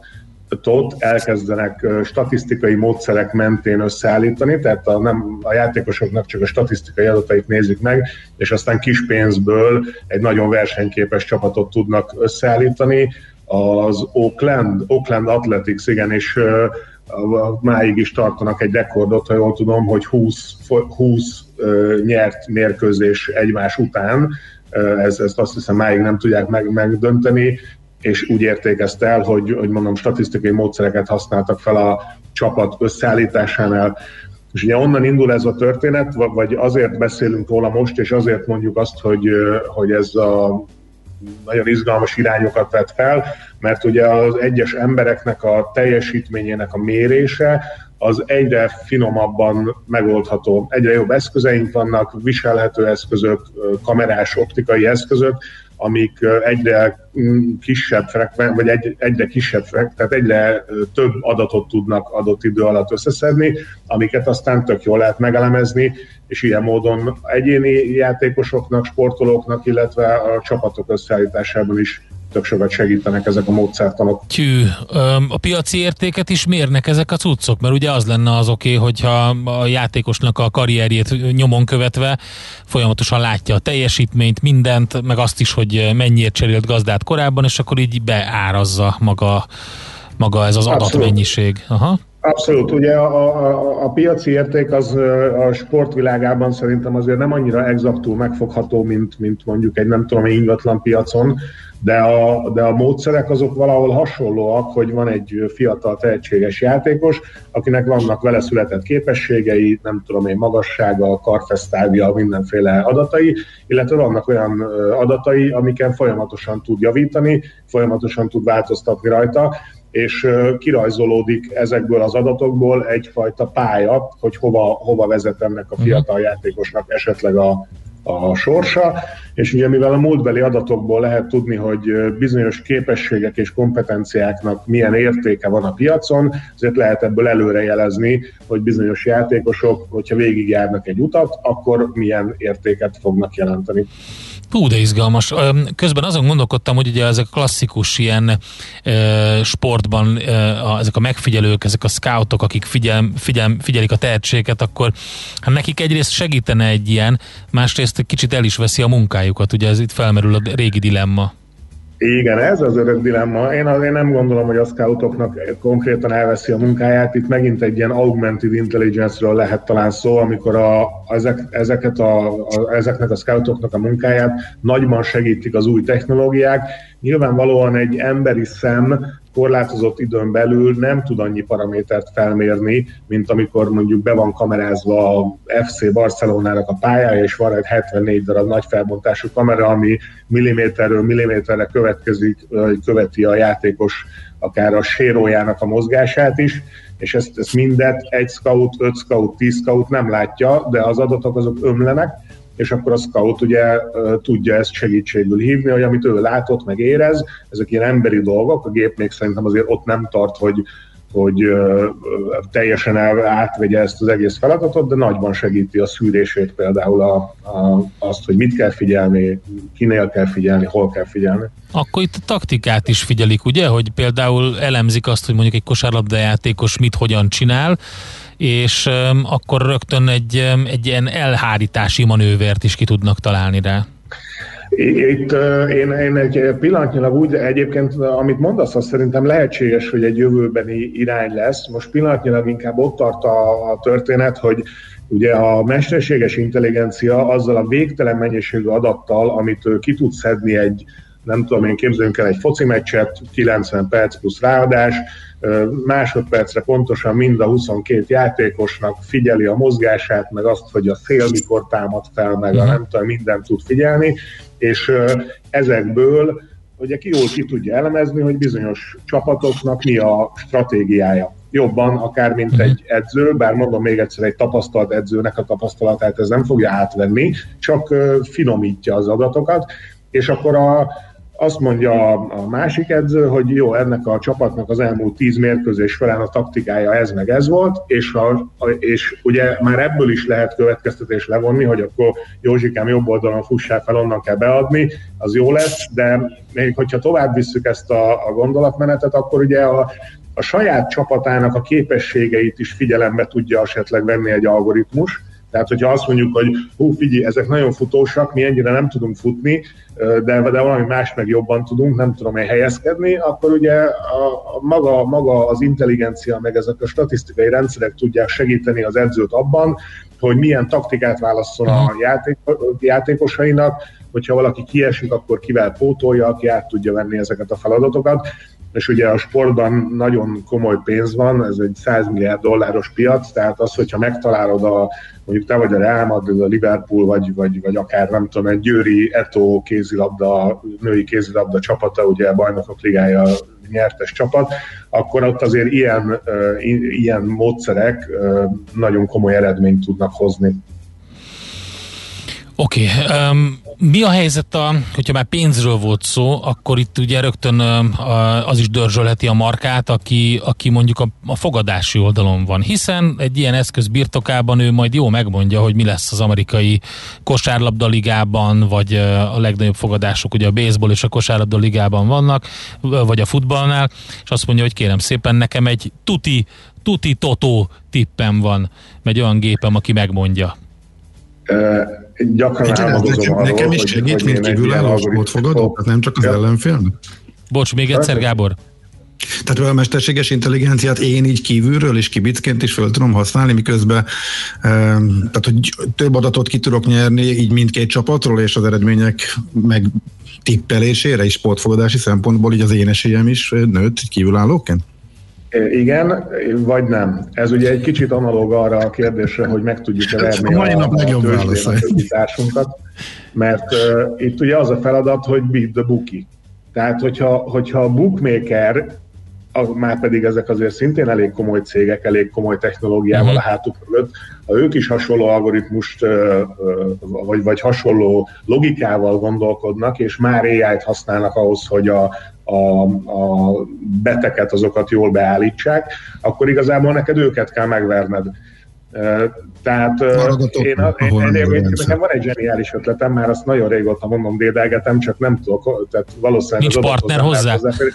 Speaker 14: tot elkezdenek statisztikai módszerek mentén összeállítani, tehát a, nem, a játékosoknak csak a statisztikai adatait nézik meg, és aztán kis pénzből egy nagyon versenyképes csapatot tudnak összeállítani. Az Oakland, Oakland Athletics, igen, és máig is tartanak egy rekordot, ha jól tudom, hogy 20, fo- 20 ö, nyert mérkőzés egymás után, ez, ezt azt hiszem máig nem tudják meg, megdönteni, és úgy értékezte el, hogy, hogy mondom, statisztikai módszereket használtak fel a csapat összeállításánál. És ugye onnan indul ez a történet, va- vagy azért beszélünk róla most, és azért mondjuk azt, hogy, hogy ez a nagyon izgalmas irányokat vett fel, mert ugye az egyes embereknek a teljesítményének a mérése az egyre finomabban megoldható. Egyre jobb eszközeink vannak, viselhető eszközök, kamerás, optikai eszközök, amik egyre mm, kisebb frekven, vagy egy, egyre kisebb frek, tehát egyre több adatot tudnak adott idő alatt összeszedni, amiket aztán tök jól lehet megelemezni, és ilyen módon egyéni játékosoknak, sportolóknak, illetve a csapatok összeállításában is tök sokat segítenek ezek a módszertanok.
Speaker 1: Tű, a piaci értéket is mérnek ezek a cuccok, mert ugye az lenne az oké, hogyha a játékosnak a karrierjét nyomon követve folyamatosan látja a teljesítményt, mindent, meg azt is, hogy mennyiért cserélt gazdát korábban, és akkor így beárazza maga, maga ez az
Speaker 14: Abszolút.
Speaker 1: adatmennyiség. Aha.
Speaker 14: Abszolút, ugye a, a, a piaci érték az a sportvilágában szerintem azért nem annyira exaktul megfogható, mint, mint mondjuk egy nem tudom, egy ingatlan piacon, de a, de a módszerek azok valahol hasonlóak, hogy van egy fiatal tehetséges játékos, akinek vannak vele született képességei, nem tudom én, magassága, karfesztávja, mindenféle adatai, illetve vannak olyan adatai, amiken folyamatosan tud javítani, folyamatosan tud változtatni rajta, és kirajzolódik ezekből az adatokból egyfajta pálya, hogy hova, hova vezet ennek a fiatal játékosnak esetleg a, a sorsa, és ugye mivel a múltbeli adatokból lehet tudni, hogy bizonyos képességek és kompetenciáknak milyen értéke van a piacon, ezért lehet ebből előrejelezni, hogy bizonyos játékosok, hogyha végigjárnak egy utat, akkor milyen értéket fognak jelenteni.
Speaker 1: Hú, de izgalmas. Közben azon gondolkodtam, hogy ugye ezek a klasszikus ilyen sportban ezek a megfigyelők, ezek a scoutok, akik figyel, figyel, figyelik a tehetséget, akkor hát nekik egyrészt segítene egy ilyen, másrészt kicsit el is veszi a munkájukat. Ugye ez itt felmerül a régi dilemma.
Speaker 14: Igen, ez az örök dilemma. Én azért nem gondolom, hogy a scoutoknak konkrétan elveszi a munkáját. Itt megint egy ilyen augmented intelligence-ről lehet talán szó, amikor a, ezek, ezeket a, a, ezeknek a scoutoknak a munkáját nagyban segítik az új technológiák. Nyilvánvalóan egy emberi szem korlátozott időn belül nem tud annyi paramétert felmérni, mint amikor mondjuk be van kamerázva a FC Barcelonának a pályája, és van egy 74 darab nagy felbontású kamera, ami milliméterről milliméterre következik, követi a játékos akár a sérójának a mozgását is, és ezt, ezt mindet egy scout, öt scout, tíz scout nem látja, de az adatok azok ömlenek, és akkor a scout ugye tudja ezt segítségül hívni, hogy amit ő látott, meg érez, ezek ilyen emberi dolgok, a gép még szerintem azért ott nem tart, hogy hogy teljesen el, átvegye ezt az egész feladatot, de nagyban segíti a szűrését például a, a, azt, hogy mit kell figyelni, kinél kell figyelni, hol kell figyelni.
Speaker 1: Akkor itt a taktikát is figyelik, ugye? Hogy például elemzik azt, hogy mondjuk egy kosárlabdajátékos mit hogyan csinál, és akkor rögtön egy, egy ilyen elhárítási manővert is ki tudnak találni rá.
Speaker 14: Itt én, én egy pillanatnyilag úgy, egyébként amit mondasz, az szerintem lehetséges, hogy egy jövőbeni irány lesz. Most pillanatnyilag inkább ott tart a, a történet, hogy ugye a mesterséges intelligencia azzal a végtelen mennyiségű adattal, amit ő ki tud szedni egy, nem tudom én, képzeljünk el egy foci meccset, 90 perc plusz ráadás, másodpercre pontosan mind a 22 játékosnak figyeli a mozgását, meg azt, hogy a szél mikor támad fel, meg a nem tudom, mindent tud figyelni, és ezekből ugye ki jól ki tudja elemezni, hogy bizonyos csapatoknak mi a stratégiája. Jobban, akár mint egy edző, bár mondom még egyszer, egy tapasztalt edzőnek a tapasztalatát ez nem fogja átvenni, csak finomítja az adatokat, és akkor a, azt mondja a másik edző, hogy jó, ennek a csapatnak az elmúlt tíz mérkőzés felán a taktikája ez meg ez volt, és, a, és ugye már ebből is lehet következtetés levonni, hogy akkor Józsikám jobb oldalon fussál fel, onnan kell beadni, az jó lesz, de még hogyha tovább visszük ezt a, a gondolatmenetet, akkor ugye a, a saját csapatának a képességeit is figyelembe tudja esetleg venni egy algoritmus, tehát, hogyha azt mondjuk, hogy hú, figyelj, ezek nagyon futósak, mi ennyire nem tudunk futni, de, de valami más meg jobban tudunk, nem tudom én helyezkedni, akkor ugye a, a maga, maga az intelligencia, meg ezek a statisztikai rendszerek tudják segíteni az edzőt abban, hogy milyen taktikát válasszon a játék, játékosainak, hogyha valaki kiesik, akkor kivel pótolja, aki át tudja venni ezeket a feladatokat. És ugye a sportban nagyon komoly pénz van, ez egy 100 milliárd dolláros piac, tehát az, hogyha megtalálod a, mondjuk te vagy a Real Madrid, a Liverpool, vagy, vagy, vagy akár nem tudom, egy Győri Eto kézilabda, női kézilabda csapata, ugye a bajnokok ligája nyertes csapat, akkor ott azért ilyen, ilyen módszerek nagyon komoly eredményt tudnak hozni.
Speaker 1: Oké, okay. um, mi a helyzet, a, hogyha már pénzről volt szó, akkor itt ugye rögtön um, az is dörzsölheti a markát, aki, aki mondjuk a, a fogadási oldalon van, hiszen egy ilyen eszköz birtokában ő majd jó megmondja, hogy mi lesz az amerikai kosárlabda ligában, vagy a legnagyobb fogadások ugye a baseball és a kosárlabda ligában vannak, vagy a futballnál, és azt mondja, hogy kérem szépen, nekem egy tuti, tuti totó tippem van, egy olyan gépem, aki megmondja.
Speaker 14: Uh, gyakran
Speaker 7: ez
Speaker 14: álmodozom
Speaker 7: nekem,
Speaker 14: arról,
Speaker 7: nekem is segít, mint kívülálló
Speaker 14: ilyen
Speaker 7: sportfogadó, tehát nem csak az ellenfélnek?
Speaker 1: Bocs, még egyszer, Gábor.
Speaker 7: Tehát a mesterséges intelligenciát én így kívülről és kibicként is fel tudom használni, miközben tehát, hogy több adatot ki tudok nyerni így mindkét csapatról, és az eredmények meg tippelésére és sportfogadási szempontból így az én esélyem is nőtt így kívülállóként?
Speaker 14: Igen, vagy nem. Ez ugye egy kicsit analóg arra a kérdésre, hogy meg tudjuk-e verni
Speaker 7: A mai nap legjobb
Speaker 14: a társunkat, mert uh, itt ugye az a feladat, hogy beat the bookie. Tehát, hogyha, hogyha a bookmaker a, már pedig ezek azért szintén elég komoly cégek, elég komoly technológiával
Speaker 1: Mhm.
Speaker 14: a hátuk mögött, ha ők is hasonló algoritmust ö, vagy, vagy hasonló logikával gondolkodnak, és már AI-t használnak ahhoz, hogy a, a, a beteket, azokat jól beállítsák, akkor igazából neked őket kell megverned. Tehát ö,
Speaker 7: Maradok
Speaker 14: én, én,
Speaker 7: nem
Speaker 14: én, én, nekem van egy zseniális ötletem, már azt nagyon régóta mondom, dédelgetem, csak nem tudok, tehát valószínűleg
Speaker 1: Nincs partner hozzá?
Speaker 14: hozzáférni.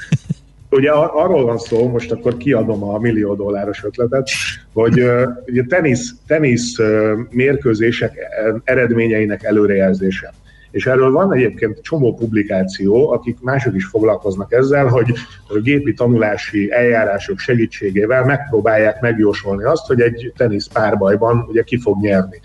Speaker 14: Ugye ar- arról van szó, most akkor kiadom a millió dolláros ötletet, hogy ugye tenisz, tenisz mérkőzések eredményeinek előrejelzése. És erről van egyébként csomó publikáció, akik mások is foglalkoznak ezzel, hogy a gépi tanulási eljárások segítségével megpróbálják megjósolni azt, hogy egy tenisz párbajban ugye ki fog nyerni.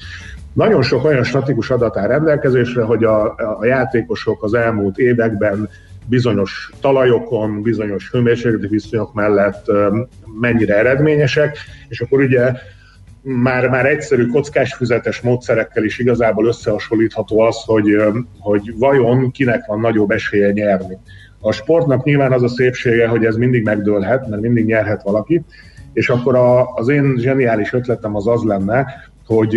Speaker 14: Nagyon sok olyan statikus adat áll rendelkezésre, hogy a, a játékosok az elmúlt években bizonyos talajokon, bizonyos hőmérsékleti viszonyok mellett mennyire eredményesek, és akkor ugye már, már egyszerű kockásfüzetes módszerekkel is igazából összehasonlítható az, hogy, hogy vajon kinek van nagyobb esélye nyerni. A sportnak nyilván az a szépsége, hogy ez mindig megdőlhet, mert mindig nyerhet valaki, és akkor a, az én zseniális ötletem az az lenne, hogy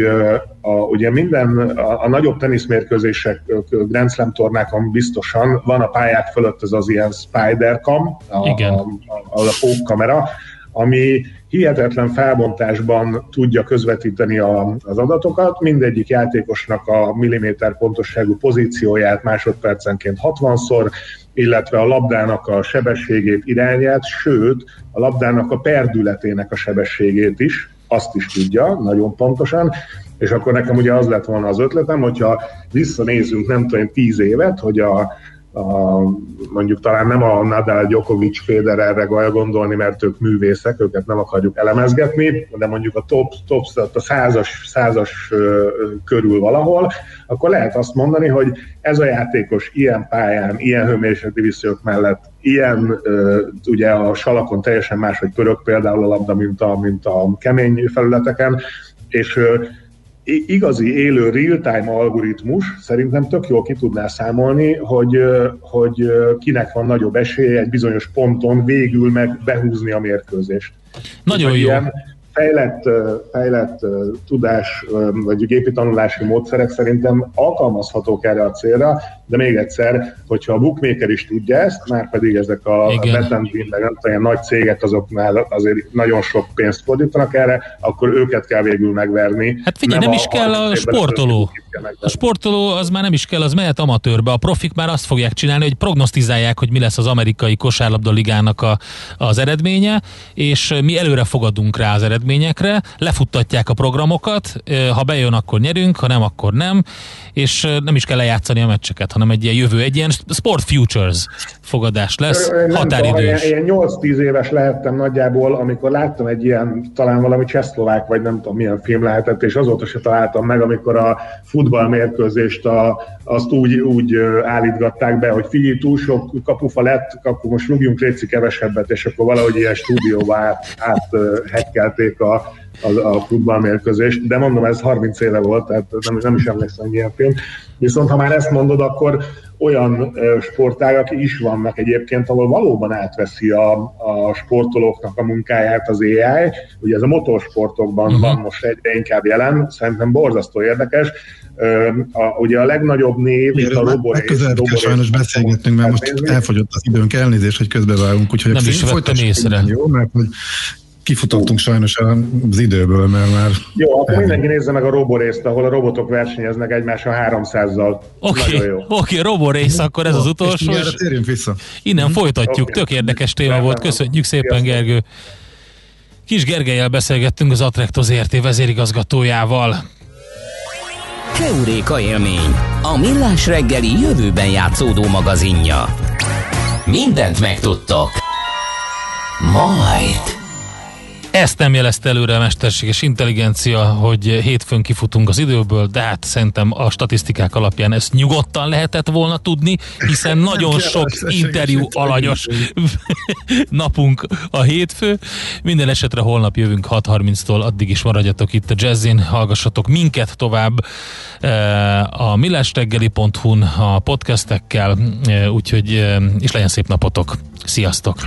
Speaker 14: a, ugye minden, a, a nagyobb teniszmérkőzések, Grand Slam tornákon biztosan van a pályák fölött ez az ilyen spider cam, a,
Speaker 1: Igen.
Speaker 14: a, a, a pókkamera, ami hihetetlen felbontásban tudja közvetíteni a, az adatokat, mindegyik játékosnak a milliméter pontosságú pozícióját másodpercenként 60-szor, illetve a labdának a sebességét, irányát, sőt, a labdának a perdületének a sebességét is, azt is tudja, nagyon pontosan, és akkor nekem ugye az lett volna az ötletem, hogyha visszanézünk nem tudom, tíz évet, hogy a, a, mondjuk talán nem a Nadal, Djokovic, Federerre kell gondolni, mert ők művészek, őket nem akarjuk elemezgetni, de mondjuk a top, top a százas, százas körül valahol, akkor lehet azt mondani, hogy ez a játékos ilyen pályán, ilyen hőmérsékleti viszonyok mellett, ilyen ugye a salakon teljesen máshogy pörög például a labda, mint a, mint a kemény felületeken, és igazi élő real-time algoritmus szerintem tök jól ki tudná számolni, hogy, hogy kinek van nagyobb esélye egy bizonyos ponton végül meg behúzni a mérkőzést.
Speaker 1: Nagyon jó.
Speaker 14: Ilyen fejlett, fejlett tudás vagy gépi tanulási módszerek szerintem alkalmazhatók erre a célra, de még egyszer, hogyha a bookmaker is tudja ezt, már pedig ezek a
Speaker 1: Igen.
Speaker 14: Betentin, meg nem tudom, nagy cégek azoknál azért nagyon sok pénzt fordítanak erre, akkor őket kell végül megverni.
Speaker 1: Hát figyelj, nem, is kell a
Speaker 14: harmadik évben
Speaker 1: sportoló.
Speaker 14: kell.
Speaker 1: A sportoló az már nem is kell, az mehet amatőrbe. A profik már azt fogják csinálni, hogy prognosztizálják, hogy mi lesz az amerikai kosárlabda ligának a, az eredménye, és mi előre fogadunk rá az eredményekre, lefuttatják a programokat, ha bejön, akkor nyerünk, ha nem, akkor nem, és nem is kell lejátszani a meccseket, hanem egy ilyen jövő, egy ilyen sport futures fogadás lesz,
Speaker 14: nem tudom,
Speaker 1: határidős.
Speaker 14: Ilyen, ilyen 8-10 éves lehettem nagyjából, amikor láttam egy ilyen, talán valami csehszlovák, vagy nem tudom milyen film lehetett, és azóta se találtam meg, amikor a futballmérkőzést a, azt úgy, úgy állítgatták be, hogy figyelj, túl sok kapufa lett, akkor most rúgjunk létszi kevesebbet, és akkor valahogy ilyen stúdióba át, át hekkelték a, a, a futballmérkőzést, de mondom, ez 30 éve volt, tehát nem, nem is emlékszem, hogy milyen film. Viszont ha már ezt mondod, akkor olyan sportágak is vannak egyébként, ahol valóban átveszi a, a sportolóknak a munkáját az AI. Ugye ez a motorsportokban uh-huh. van most egyre inkább jelen, szerintem borzasztó érdekes. A, ugye a legnagyobb név itt a roborész.
Speaker 7: Közelebb kell sajnos beszélgetnünk, mert most elfogyott az időnk, elnézést, hogy közbevágunk, úgyhogy
Speaker 1: Nem
Speaker 7: a
Speaker 1: is
Speaker 7: folytassuk
Speaker 1: észre.
Speaker 7: Jó, mert hogy kifutottunk sajnos az időből, mert már
Speaker 14: Jó, akkor mindenki nézze meg a roborészt, ahol a robotok versenyeznek egymással 300-zal.
Speaker 1: Oké,
Speaker 14: jó.
Speaker 1: oké, roborész, akkor ez az
Speaker 7: és
Speaker 1: utolsó,
Speaker 7: mindjárt
Speaker 1: és
Speaker 7: térjünk vissza.
Speaker 1: Innen folytatjuk,
Speaker 14: Oké.
Speaker 1: tök érdekes téma volt, köszönjük szépen
Speaker 14: Sziasztok.
Speaker 1: Gergő. Kis Gergelyel beszélgettünk az Attracto ZRT vezérigazgatójával.
Speaker 2: Keuréka élmény, a millás reggeli jövőben játszódó magazinja. Mindent megtudtok. Majd.
Speaker 1: Ezt nem jelezte előre a mesterséges intelligencia, hogy hétfőn kifutunk az időből, de hát szerintem a statisztikák alapján ezt nyugodtan lehetett volna tudni, hiszen nagyon sok interjú alanyos napunk a hétfő. Minden esetre holnap jövünk 6.30-tól, addig is maradjatok itt a Jazzin, hallgassatok minket tovább eh, a millásreggeli.hu-n a podcastekkel, eh, úgyhogy eh, és legyen szép napotok. Sziasztok!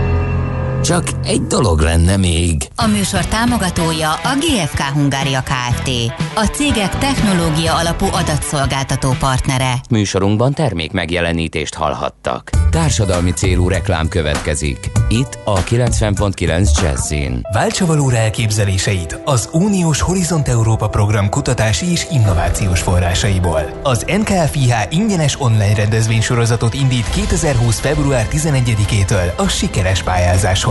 Speaker 2: Csak egy dolog lenne még.
Speaker 4: A műsor támogatója a GFK Hungária Kft. A cégek technológia alapú adatszolgáltató partnere.
Speaker 2: Műsorunkban termék megjelenítést hallhattak. Társadalmi célú reklám következik. Itt a 90.9 Jazzin.
Speaker 15: Váltsa valóra elképzeléseit az Uniós Horizont Európa program kutatási és innovációs forrásaiból. Az NKFIH ingyenes online rendezvénysorozatot indít 2020. február 11-től a sikeres pályázáshoz.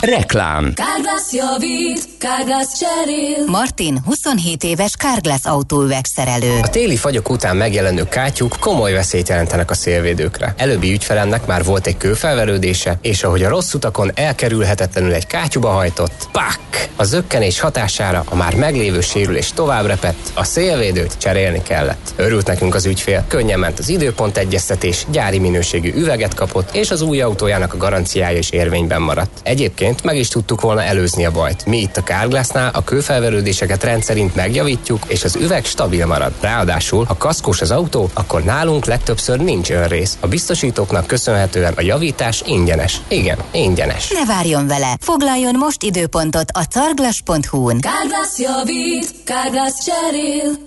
Speaker 2: Reklám
Speaker 16: Kárglász javít, Kárglász cserél.
Speaker 4: Martin 27 éves Carglass autóüvegszerelő.
Speaker 17: A téli fagyok után megjelenő kátyuk komoly veszélyt jelentenek a szélvédőkre. Előbbi ügyfelemnek már volt egy kőfelverődése, és ahogy a rossz utakon elkerülhetetlenül egy kátyuba hajtott, pak! A zökkenés hatására a már meglévő sérülés tovább repett, a szélvédőt cserélni kellett. Örült nekünk az ügyfél, könnyen ment az időpont egyeztetés, gyári minőségű üveget kapott, és az új autójának a garanciája is érvényben maradt. Egyébként meg is tudtuk volna előzni a bajt. Mi itt a Carglassnál a kőfelverődéseket rendszerint megjavítjuk, és az üveg stabil marad. Ráadásul, ha kaszkós az autó, akkor nálunk legtöbbször nincs önrész. A biztosítóknak köszönhetően a javítás ingyenes. Igen, ingyenes.
Speaker 4: Ne várjon vele! Foglaljon most időpontot a carglass.hu-n.
Speaker 16: Kárglász javít, Kárglász cserél.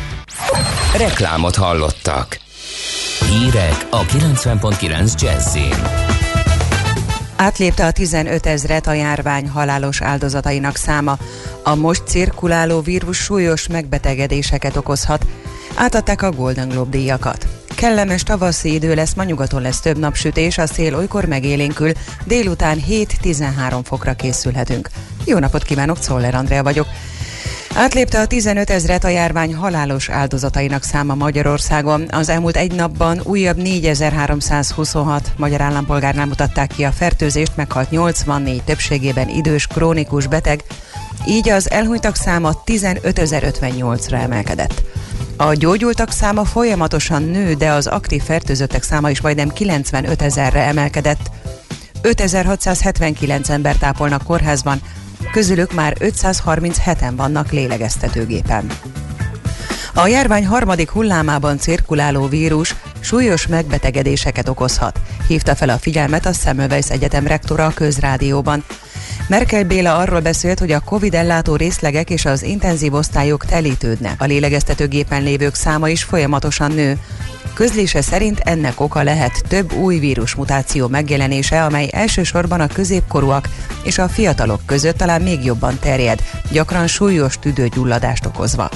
Speaker 2: Reklámot hallottak. Hírek a 90.9 Jazzin.
Speaker 5: Átlépte a 15 ezret a járvány halálos áldozatainak száma. A most cirkuláló vírus súlyos megbetegedéseket okozhat. Átadták a Golden Globe díjakat. Kellemes tavaszi idő lesz, ma nyugaton lesz több napsütés, a szél olykor megélénkül, délután 7-13 fokra készülhetünk. Jó napot kívánok, Czoller Andrea vagyok. Átlépte a 15 ezret a járvány halálos áldozatainak száma Magyarországon. Az elmúlt egy napban újabb 4326 magyar állampolgárnál mutatták ki a fertőzést, meghalt 84 többségében idős, krónikus beteg, így az elhunytak száma 15.058-ra emelkedett. A gyógyultak száma folyamatosan nő, de az aktív fertőzöttek száma is majdnem 95 ezerre emelkedett. 5679 ember tápolnak kórházban, közülük már 537-en vannak lélegeztetőgépen. A járvány harmadik hullámában cirkuláló vírus súlyos megbetegedéseket okozhat, hívta fel a figyelmet a Semmelweis Egyetem rektora a közrádióban. Merkel Béla arról beszélt, hogy a Covid ellátó részlegek és az intenzív osztályok telítődnek. A lélegeztetőgépen lévők száma is folyamatosan nő. Közlése szerint ennek oka lehet több új vírusmutáció megjelenése, amely elsősorban a középkorúak és a fiatalok között talán még jobban terjed, gyakran súlyos tüdőgyulladást okozva.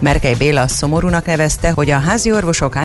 Speaker 5: Merkely Béla szomorúnak nevezte, hogy a házi orvosok